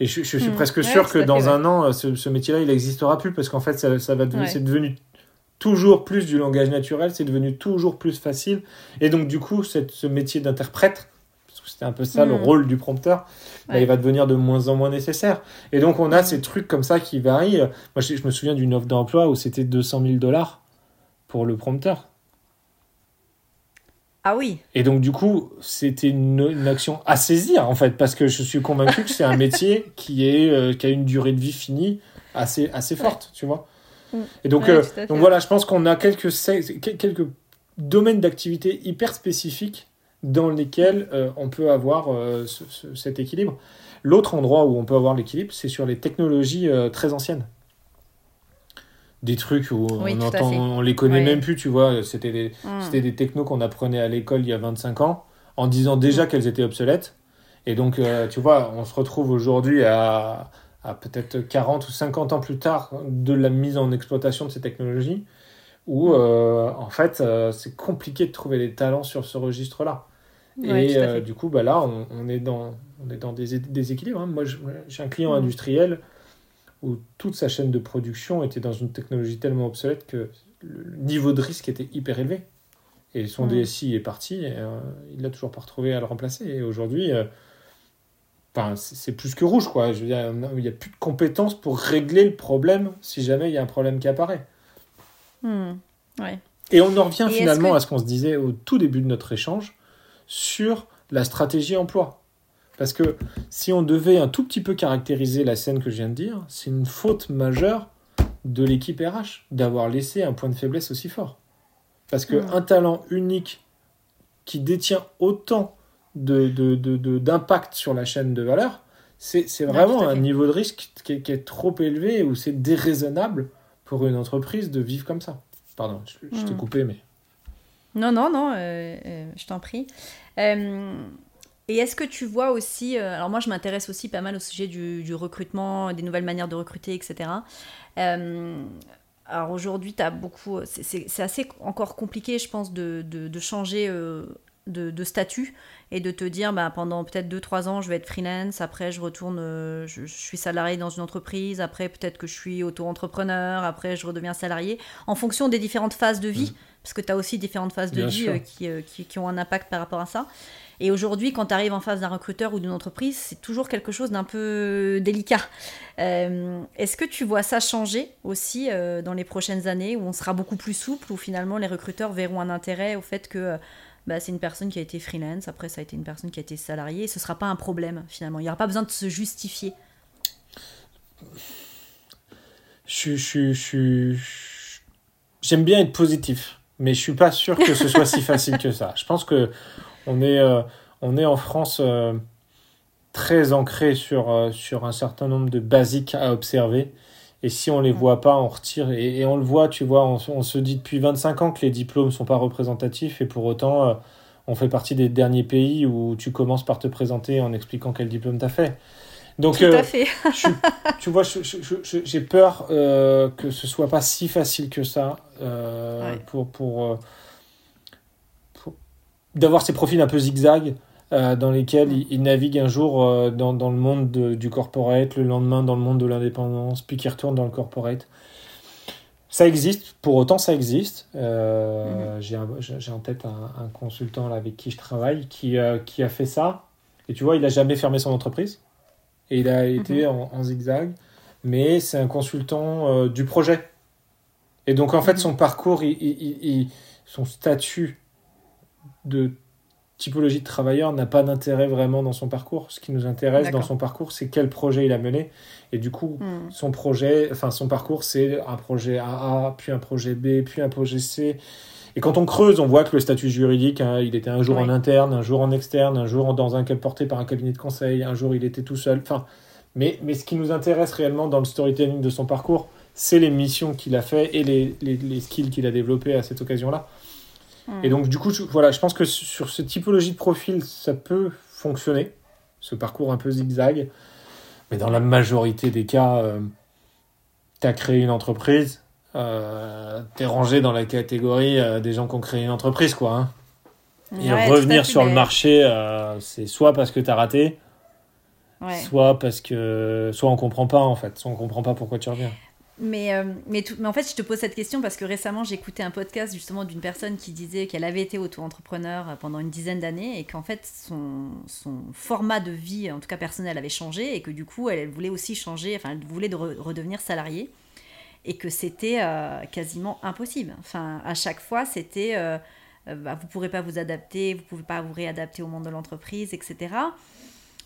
Et je, je suis mm. presque sûr que dans un an, ce, ce métier-là, il n'existera plus parce qu'en fait, ça, ça va c'est devenu toujours plus du langage naturel, c'est devenu toujours plus facile. Et donc, du coup, cette, ce métier d'interprète, parce que c'était un peu ça le mm. rôle du prompteur, bah, il va devenir de moins en moins nécessaire. Et donc, on a ces trucs comme ça qui varient. Moi, je, me souviens d'une offre d'emploi où c'était 200 000 dollars pour le prompteur. Ah oui. Et donc, du coup, c'était une, action à saisir, en fait, parce que je suis convaincu que c'est un métier qui, est, euh, qui a une durée de vie finie assez, assez forte, tu vois. Et donc, euh, donc voilà, je pense qu'on a quelques, quelques domaines d'activité hyper spécifiques dans lesquels euh, on peut avoir euh, cet équilibre. L'autre endroit où on peut avoir l'équilibre, c'est sur les technologies très anciennes. Des trucs où on entend, on les connaît même plus, tu vois. C'était des, mm. des technos qu'on apprenait à l'école il y a 25 ans, en disant déjà mm. qu'elles étaient obsolètes. Et donc, tu vois, on se retrouve aujourd'hui à, à peut-être 40 ou 50 ans plus tard de la mise en exploitation de ces technologies, où euh, en fait euh, c'est compliqué de trouver des talents sur ce registre-là. et euh, du coup, bah là, on, est dans, on est dans des, des équilibres. Hein. Moi, j'ai un client mm. industriel où toute sa chaîne de production était dans une technologie tellement obsolète que le niveau de risque était hyper élevé. Et son Mm. DSI est parti, et, il l'a toujours pas retrouvé à le remplacer. Et aujourd'hui, enfin, c'est plus que rouge, quoi. Je veux dire, il n'y a plus de compétences pour régler le problème si jamais il y a un problème qui apparaît. Hmm. Ouais. Et on en revient Et finalement que- à ce qu'on se disait au tout début de notre échange sur la stratégie emploi. Parce que si on devait un tout petit peu caractériser la scène que je viens de dire, c'est une faute majeure de l'équipe RH d'avoir laissé un point de faiblesse aussi fort. Parce que Mm. un talent unique qui détient autant de, de- de- de- d'impact sur la chaîne de valeur, c'est, Ouais, vraiment un niveau de risque qui est, qui est trop élevé ou c'est déraisonnable pour une entreprise de vivre comme ça. Pardon, je, je t'ai Mm. coupé, mais... Non, non, non, euh, euh, je t'en prie. Euh, et est-ce que tu vois aussi, alors moi je m'intéresse aussi pas mal au sujet du, du recrutement, des nouvelles manières de recruter, etc. Alors aujourd'hui, tu as beaucoup, c'est- assez encore compliqué, je pense, de, de, de changer de, de statut et de te dire, bah, pendant peut-être 2-3 ans, je vais être freelance, après je retourne, euh, je, je suis salarié dans une entreprise, après peut-être que je suis auto-entrepreneur, après je redeviens salarié, en fonction des différentes phases de vie, parce que tu as aussi différentes phases de vie euh, qui, euh, qui, qui ont un impact par rapport à ça. Et aujourd'hui, quand tu arrives en face d'un recruteur ou d'une entreprise, c'est toujours quelque chose d'un peu délicat. Est-ce que tu vois ça changer aussi dans les prochaines années, où on sera beaucoup plus souple, où finalement les recruteurs verront un intérêt au fait que bah, c'est une personne qui a été freelance, après ça a été une personne qui a été salariée, et ce sera pas un problème finalement. Il n'y aura pas besoin de se justifier. Je, je, je, je- j'aime bien être positif, mais je suis pas sûr que ce soit si [LAUGHS] facile que ça. Je pense que on est, euh, on est en France euh, très ancré sur, euh, sur un certain nombre de basiques à observer. Et si on les voit pas, on retire. Et, et on le voit, tu vois, on, se- on se dit depuis 25 ans que les diplômes sont pas représentatifs, et pour autant, euh, on fait partie des derniers pays où tu commences par te présenter en expliquant quel diplôme tu as fait. Donc, Tout euh, à fait. je tu vois, j'ai peur euh, que ce soit pas si facile que ça Ouais. pour, pour, pour- d'avoir ces profils un peu zigzag euh, dans lesquels Mm. ils, ils naviguent un jour euh, dans, dans le monde de- du corporate, le lendemain dans le monde de l'indépendance, puis qui retournent dans le corporate. Ça existe, pour autant ça existe. Euh, j'ai, un- j'ai en tête un, un consultant là, avec qui je travaille qui, euh, qui a fait ça. Et tu vois, il a jamais fermé son entreprise. Et il a été en, en zigzag. Mais c'est un consultant du projet. Et donc, en fait, Mhm. son parcours, il- il- il- il- son statut de typologie de travailleur n'a pas d'intérêt vraiment dans son parcours. Ce qui nous intéresse dans son parcours, c'est quel projet il a mené. Et du coup, Hmm. son projet, enfin son parcours, c'est un projet AA, puis un projet B, puis un projet C. Et quand on creuse, on voit que le statut juridique, hein, il était un jour Oui. en interne, un jour en externe, un jour dans un porté par un cabinet de conseil, un jour il était tout seul. Enfin, mais, mais ce qui nous intéresse réellement dans le storytelling de son parcours, c'est les missions qu'il a fait et les, les, les skills qu'il a développés à cette occasion-là. Et donc, du coup, je, voilà, je pense que sur cette typologie de profil, ça peut fonctionner, ce parcours un peu zigzag. Mais dans la majorité des cas, tu as créé une entreprise, euh, tu es rangé dans la catégorie euh, des gens qui ont créé une entreprise, quoi. hein. Et Ouais, revenir sur le marché, euh, c'est soit parce que tu as raté, Ouais. soit parce que. Soit on comprend pas, en fait. Soit on comprend pas pourquoi tu reviens. Mais, euh, mais, en fait, je te pose cette question parce que récemment, écouté un podcast justement d'une personne qui disait qu'elle avait été auto-entrepreneur euh, pendant une dizaine d'années et qu'en fait, son, son format de vie, en tout cas personnel, avait changé et que du coup, elle, voulait aussi changer, enfin, elle voulait de re- redevenir salariée et que c'était euh, quasiment impossible. Enfin, à chaque fois, c'était bah, vous ne pourrez pas vous adapter, vous ne pouvez pas vous réadapter au monde de l'entreprise, etc.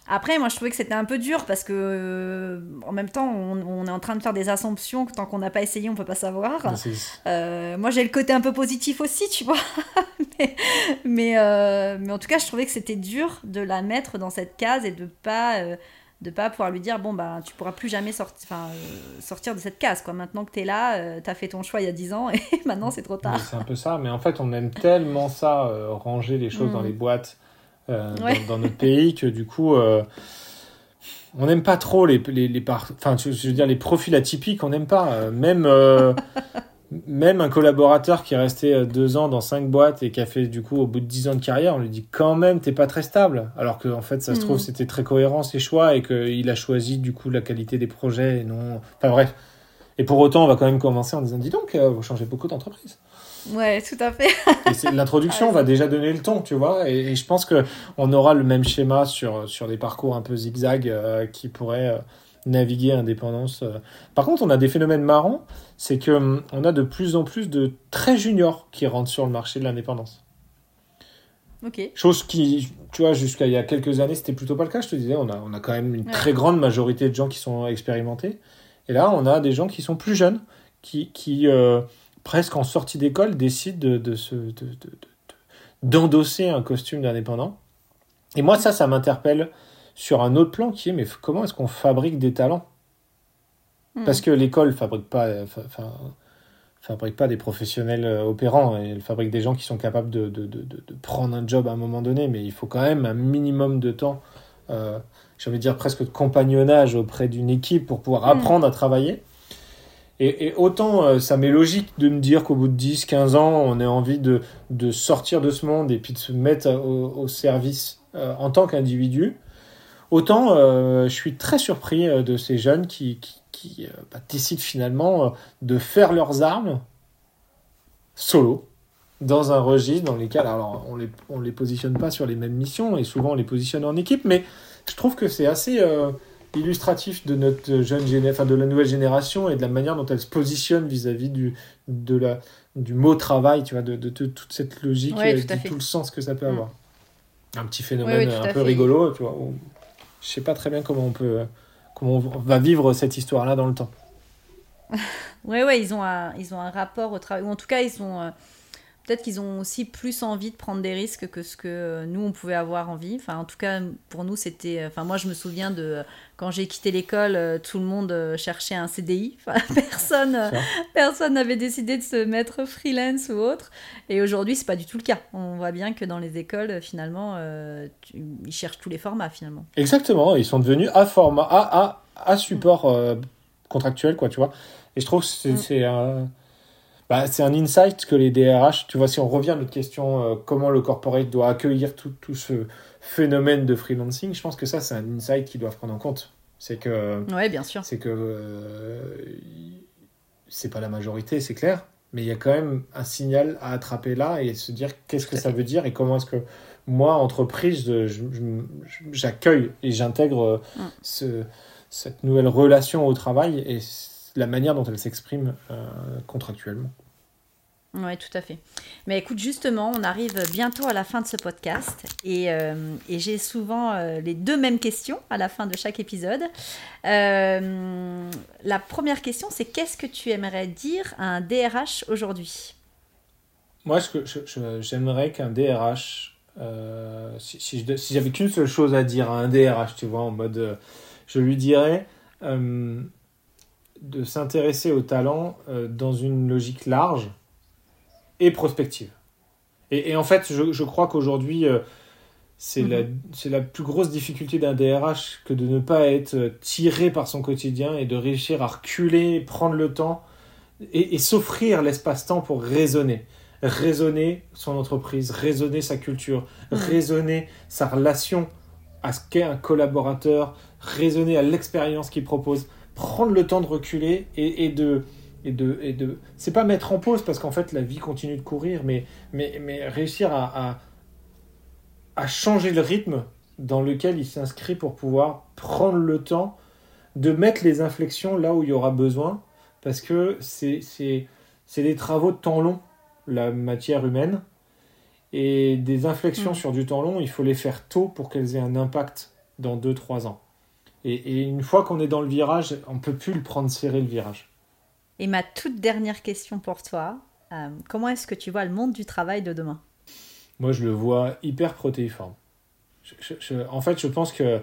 Après, moi, je trouvais que c'était un peu dur parce que, euh, en même temps, on, on est en train de faire des assumptions que tant qu'on n'a pas essayé, on peut pas savoir. C'est- Euh, moi, j'ai le côté un peu positif aussi, tu vois. [LAUGHS] mais, mais, euh, mais en tout cas, je trouvais que c'était dur de la mettre dans cette case et de pas, euh, de pas pouvoir lui dire bon, bah, tu pourras plus jamais sortir, euh, de cette case. Quoi. Maintenant que tu es là, tu as fait ton choix il y a 10 ans et [LAUGHS] maintenant c'est trop tard. C'est un peu ça, mais en fait, on aime tellement ça, euh, ranger les choses Mm. dans les boîtes euh, Ouais. dans, dans notre pays, que du coup, euh, on n'aime pas trop les, les, les par- enfin, je, veux dire, les profils atypiques, on n'aime pas. Euh, même, euh, [LAUGHS] même un collaborateur qui est resté deux ans dans cinq boîtes et qui a fait, du coup, au bout de dix ans de carrière, on lui dit quand même, t'es pas très stable. Alors qu'en en fait, ça se Mm. trouve, c'était très cohérent ses choix et qu'il a choisi, du coup, la qualité des projets et non. Enfin, bref. Et pour autant, on va quand même commencer en disant dis donc, vous changez beaucoup d'entreprise. Ouais, tout à fait. [LAUGHS] L'introduction va déjà donner le ton, tu vois. Et, je pense qu'on aura le même schéma sur, sur des parcours un peu zigzag euh, qui pourraient euh, naviguer indépendance. Euh. Par contre, on a des phénomènes marrants. C'est qu'on hum, on a de plus en plus de très juniors qui rentrent sur le marché de l'indépendance. Ok. Chose qui, tu vois, jusqu'à il y a quelques années, c'était plutôt pas le cas. Je te disais, on a, on a quand même une très grande majorité de gens qui sont expérimentés. Et là, on a des gens qui sont plus jeunes, qui, qui presque en sortie d'école, décide de, de, d'endosser un costume d'indépendant. Et moi, ça, ça m'interpelle sur un autre plan qui est, mais comment est-ce qu'on fabrique des talents? Hmm. Parce que l'école fabrique pas, enfin, fabrique pas des professionnels euh, opérants, elle fabrique des gens qui sont capables de, de, de, de, prendre un job à un moment donné, mais il faut quand même un minimum de temps, euh, de dire presque de compagnonnage auprès d'une équipe pour pouvoir hmm. apprendre à travailler. Et, autant euh, ça m'est logique de me dire qu'au bout de 10, 15 ans, on a envie de, de, sortir de ce monde et puis de se mettre au, service euh, en tant qu'individu, autant euh, je suis très surpris de ces jeunes qui, qui, qui bah, décident finalement de faire leurs armes solo dans un registre dans lesquels alors on les on les positionne pas sur les mêmes missions et souvent on les positionne en équipe mais je trouve que c'est assez illustratif de notre jeune de la nouvelle génération et de la manière dont elle se positionne vis-à-vis du, de la, du mot travail, tu vois, de, de, toute cette logique et tout, le sens que ça peut mm. avoir. Un petit phénomène un peu rigolo, tu vois. je sais pas très bien comment on peut, comment on va vivre cette histoire-là dans le temps. [LAUGHS] ouais, ouais, ils ont un, ils ont un rapport au travail, ou en tout cas, ils ont, euh, peut-être qu'ils ont aussi plus envie de prendre des risques que ce que nous on pouvait avoir envie. Enfin, en tout cas, pour nous, c'était. Enfin, moi, je me souviens de quand j'ai quitté l'école, euh, tout le monde euh, cherchait un CDI. [LAUGHS] Enfin, personne, euh, personne n'avait décidé de se mettre freelance ou autre. Et aujourd'hui, c'est pas du tout le cas. On voit bien que dans les écoles, finalement, ils cherchent tous les formats finalement. Exactement. Ils sont devenus à format, à, à, à support contractuel, quoi, tu vois. Et je trouve que c'est mm. Bah, c'est un insight que les DRH, tu vois, si on revient à notre question, euh, comment le corporate doit accueillir tout, tout, ce phénomène de freelancing, je pense que ça, c'est un insight qu'ils doivent prendre en compte. C'est que. Ouais, bien sûr. C'est que. Euh, c'est pas la majorité, c'est clair, mais il y a quand même un signal à attraper là et se dire qu'est-ce que ça veut dire et comment est-ce que moi, entreprise, j'accueille et j'intègre mm. ce, cette nouvelle relation au travail et la manière dont elle s'exprime euh, contractuellement. Oui, tout à fait. Mais écoute, justement, on arrive bientôt à la fin de ce podcast et, euh, j'ai souvent euh, les deux mêmes questions à la fin de chaque épisode. la première question, c'est qu'est-ce que tu aimerais dire à un DRH aujourd'hui? Moi, j'aimerais qu'un DRH, si, si j'avais qu'une seule chose à dire à un DRH, tu vois, en mode, je lui dirais de s'intéresser au talent euh, dans une logique large et prospective. Et, en fait, je, crois qu'aujourd'hui, euh, c'est la, mhm. la, plus grosse difficulté d'un DRH que de ne pas être euh, tiré par son quotidien et de réussir à reculer, prendre le temps et, s'offrir l'espace-temps pour raisonner. Raisonner son entreprise, raisonner sa culture, mhm. raisonner sa relation à ce qu'est un collaborateur, raisonner à l'expérience qu'il propose prendre le temps de reculer et, de et de et de c'est pas mettre en pause parce qu'en fait la vie continue de courir mais mais, mais réussir à, à, changer le rythme dans lequel il s'inscrit pour pouvoir prendre le temps de mettre les inflexions là où il y aura besoin parce que c'est c'est c'est des travaux de temps long la matière humaine et des inflexions mm. sur du temps long il faut les faire tôt pour qu'elles aient un impact dans 2-3 ans et, une fois qu'on est dans le virage, on peut plus le prendre serré le virage. Et ma toute dernière question pour toi, euh, comment est-ce que tu vois le monde du travail de demain? Moi, je le vois hyper protéiforme. en fait, je pense que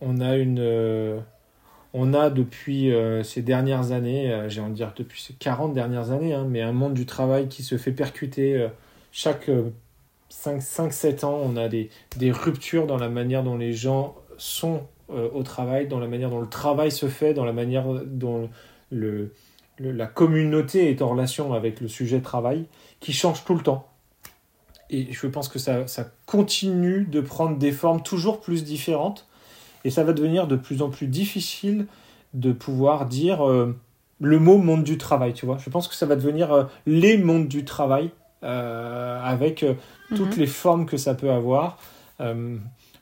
on a une, euh, on a depuis euh, ces dernières années, j'ai envie de dire depuis ces 40 dernières années, hein, mais un monde du travail qui se fait percuter chaque 5-7 ans. On a des, des ruptures dans la manière dont les gens sont euh, au travail, dans la manière dont le travail se fait, dans la manière dont le, la communauté est en relation avec le sujet travail, qui change tout le temps. Et je pense que ça, ça continue de prendre des formes toujours plus différentes, et ça va devenir de plus en plus difficile de pouvoir dire euh, le mot monde du travail, tu vois. Je pense que ça va devenir les mondes du travail avec toutes mhm. les formes que ça peut avoir.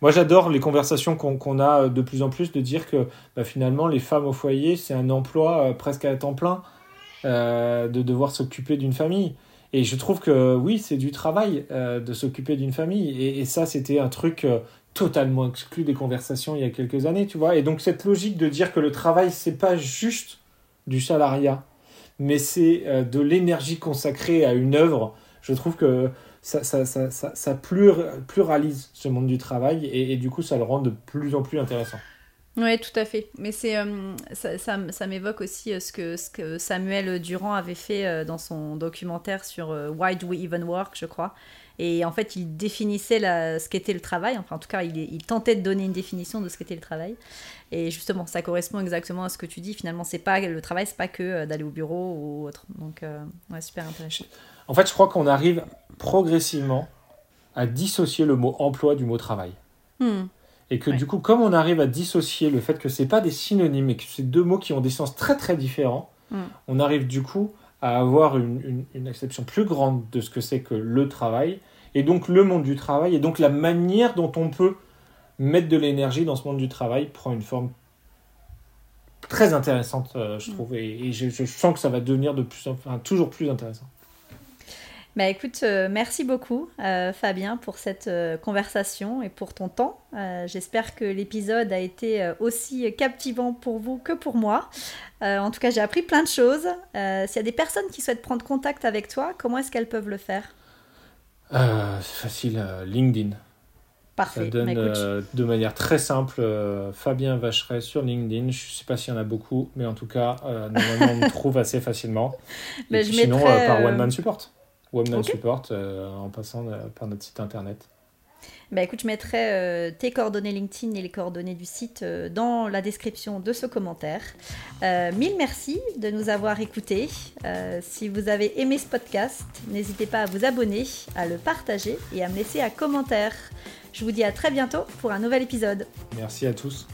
Moi, j'adore les conversations qu'on a de plus en plus de dire que bah, finalement, les femmes au foyer, c'est un emploi euh, presque à temps plein euh, de devoir s'occuper d'une famille. Et je trouve que oui, c'est du travail euh, de s'occuper d'une famille. Et, ça, c'était un truc totalement exclu des conversations il y a quelques années, tu vois. Et donc, cette logique de dire que le travail, c'est pas juste du salariat, mais c'est de l'énergie consacrée à une œuvre. Je trouve que ça, ça, ça, ça, pluralise ce monde du travail et, du coup ça le rend de plus en plus intéressant. Oui, tout à fait. Mais c'est euh, ça, ça, m'évoque aussi euh, ce que, ce que Samuel Durand avait fait euh, dans son documentaire sur Why Do We Even Work, je crois. Et en fait, il définissait la, ce qu'était le travail. Enfin, en tout cas, il, il tentait de donner une définition de ce qu'était le travail. Et justement, ça correspond exactement à ce que tu dis. Finalement, c'est pas le travail, c'est pas que d'aller au bureau ou autre. Donc, ouais, super intéressant. En fait, je crois qu'on arrive progressivement à dissocier le mot emploi du mot travail. Hmm. Et que du coup, comme on arrive à dissocier le fait que ce pas des synonymes et que c'est deux mots qui ont des sens très très différents, hmm. on arrive du coup à avoir une, une, acception plus grande de ce que c'est que le travail, et donc le monde du travail, et donc la manière dont on peut mettre de l'énergie dans ce monde du travail prend une forme très intéressante, euh, je hmm. trouve, et, je, je, sens que ça va devenir de plus, enfin, toujours plus intéressant. Bah écoute, euh, merci beaucoup euh, Fabien pour cette euh, conversation et pour ton temps. J'espère que l'épisode a été aussi captivant pour vous que pour moi. en tout cas, j'ai appris plein de choses. S'il y a des personnes qui souhaitent prendre contact avec toi, comment est-ce qu'elles peuvent le faire? C'est facile, LinkedIn. Parfait. Ça donne bah, de manière très simple Fabien Vacheret sur LinkedIn. Je ne sais pas s'il y en a beaucoup, mais en tout cas, normalement, on me trouve assez facilement. [LAUGHS] Bah, et sinon, par One Man Support. Webman Support euh, en passant euh, par notre site internet. Bah écoute, je mettrai euh, tes coordonnées LinkedIn et les coordonnées du site dans la description de ce commentaire. mille merci de nous avoir écoutés. si vous avez aimé ce podcast, n'hésitez pas à vous abonner, à le partager et à me laisser un commentaire. Je vous dis à très bientôt pour un nouvel épisode. Merci à tous.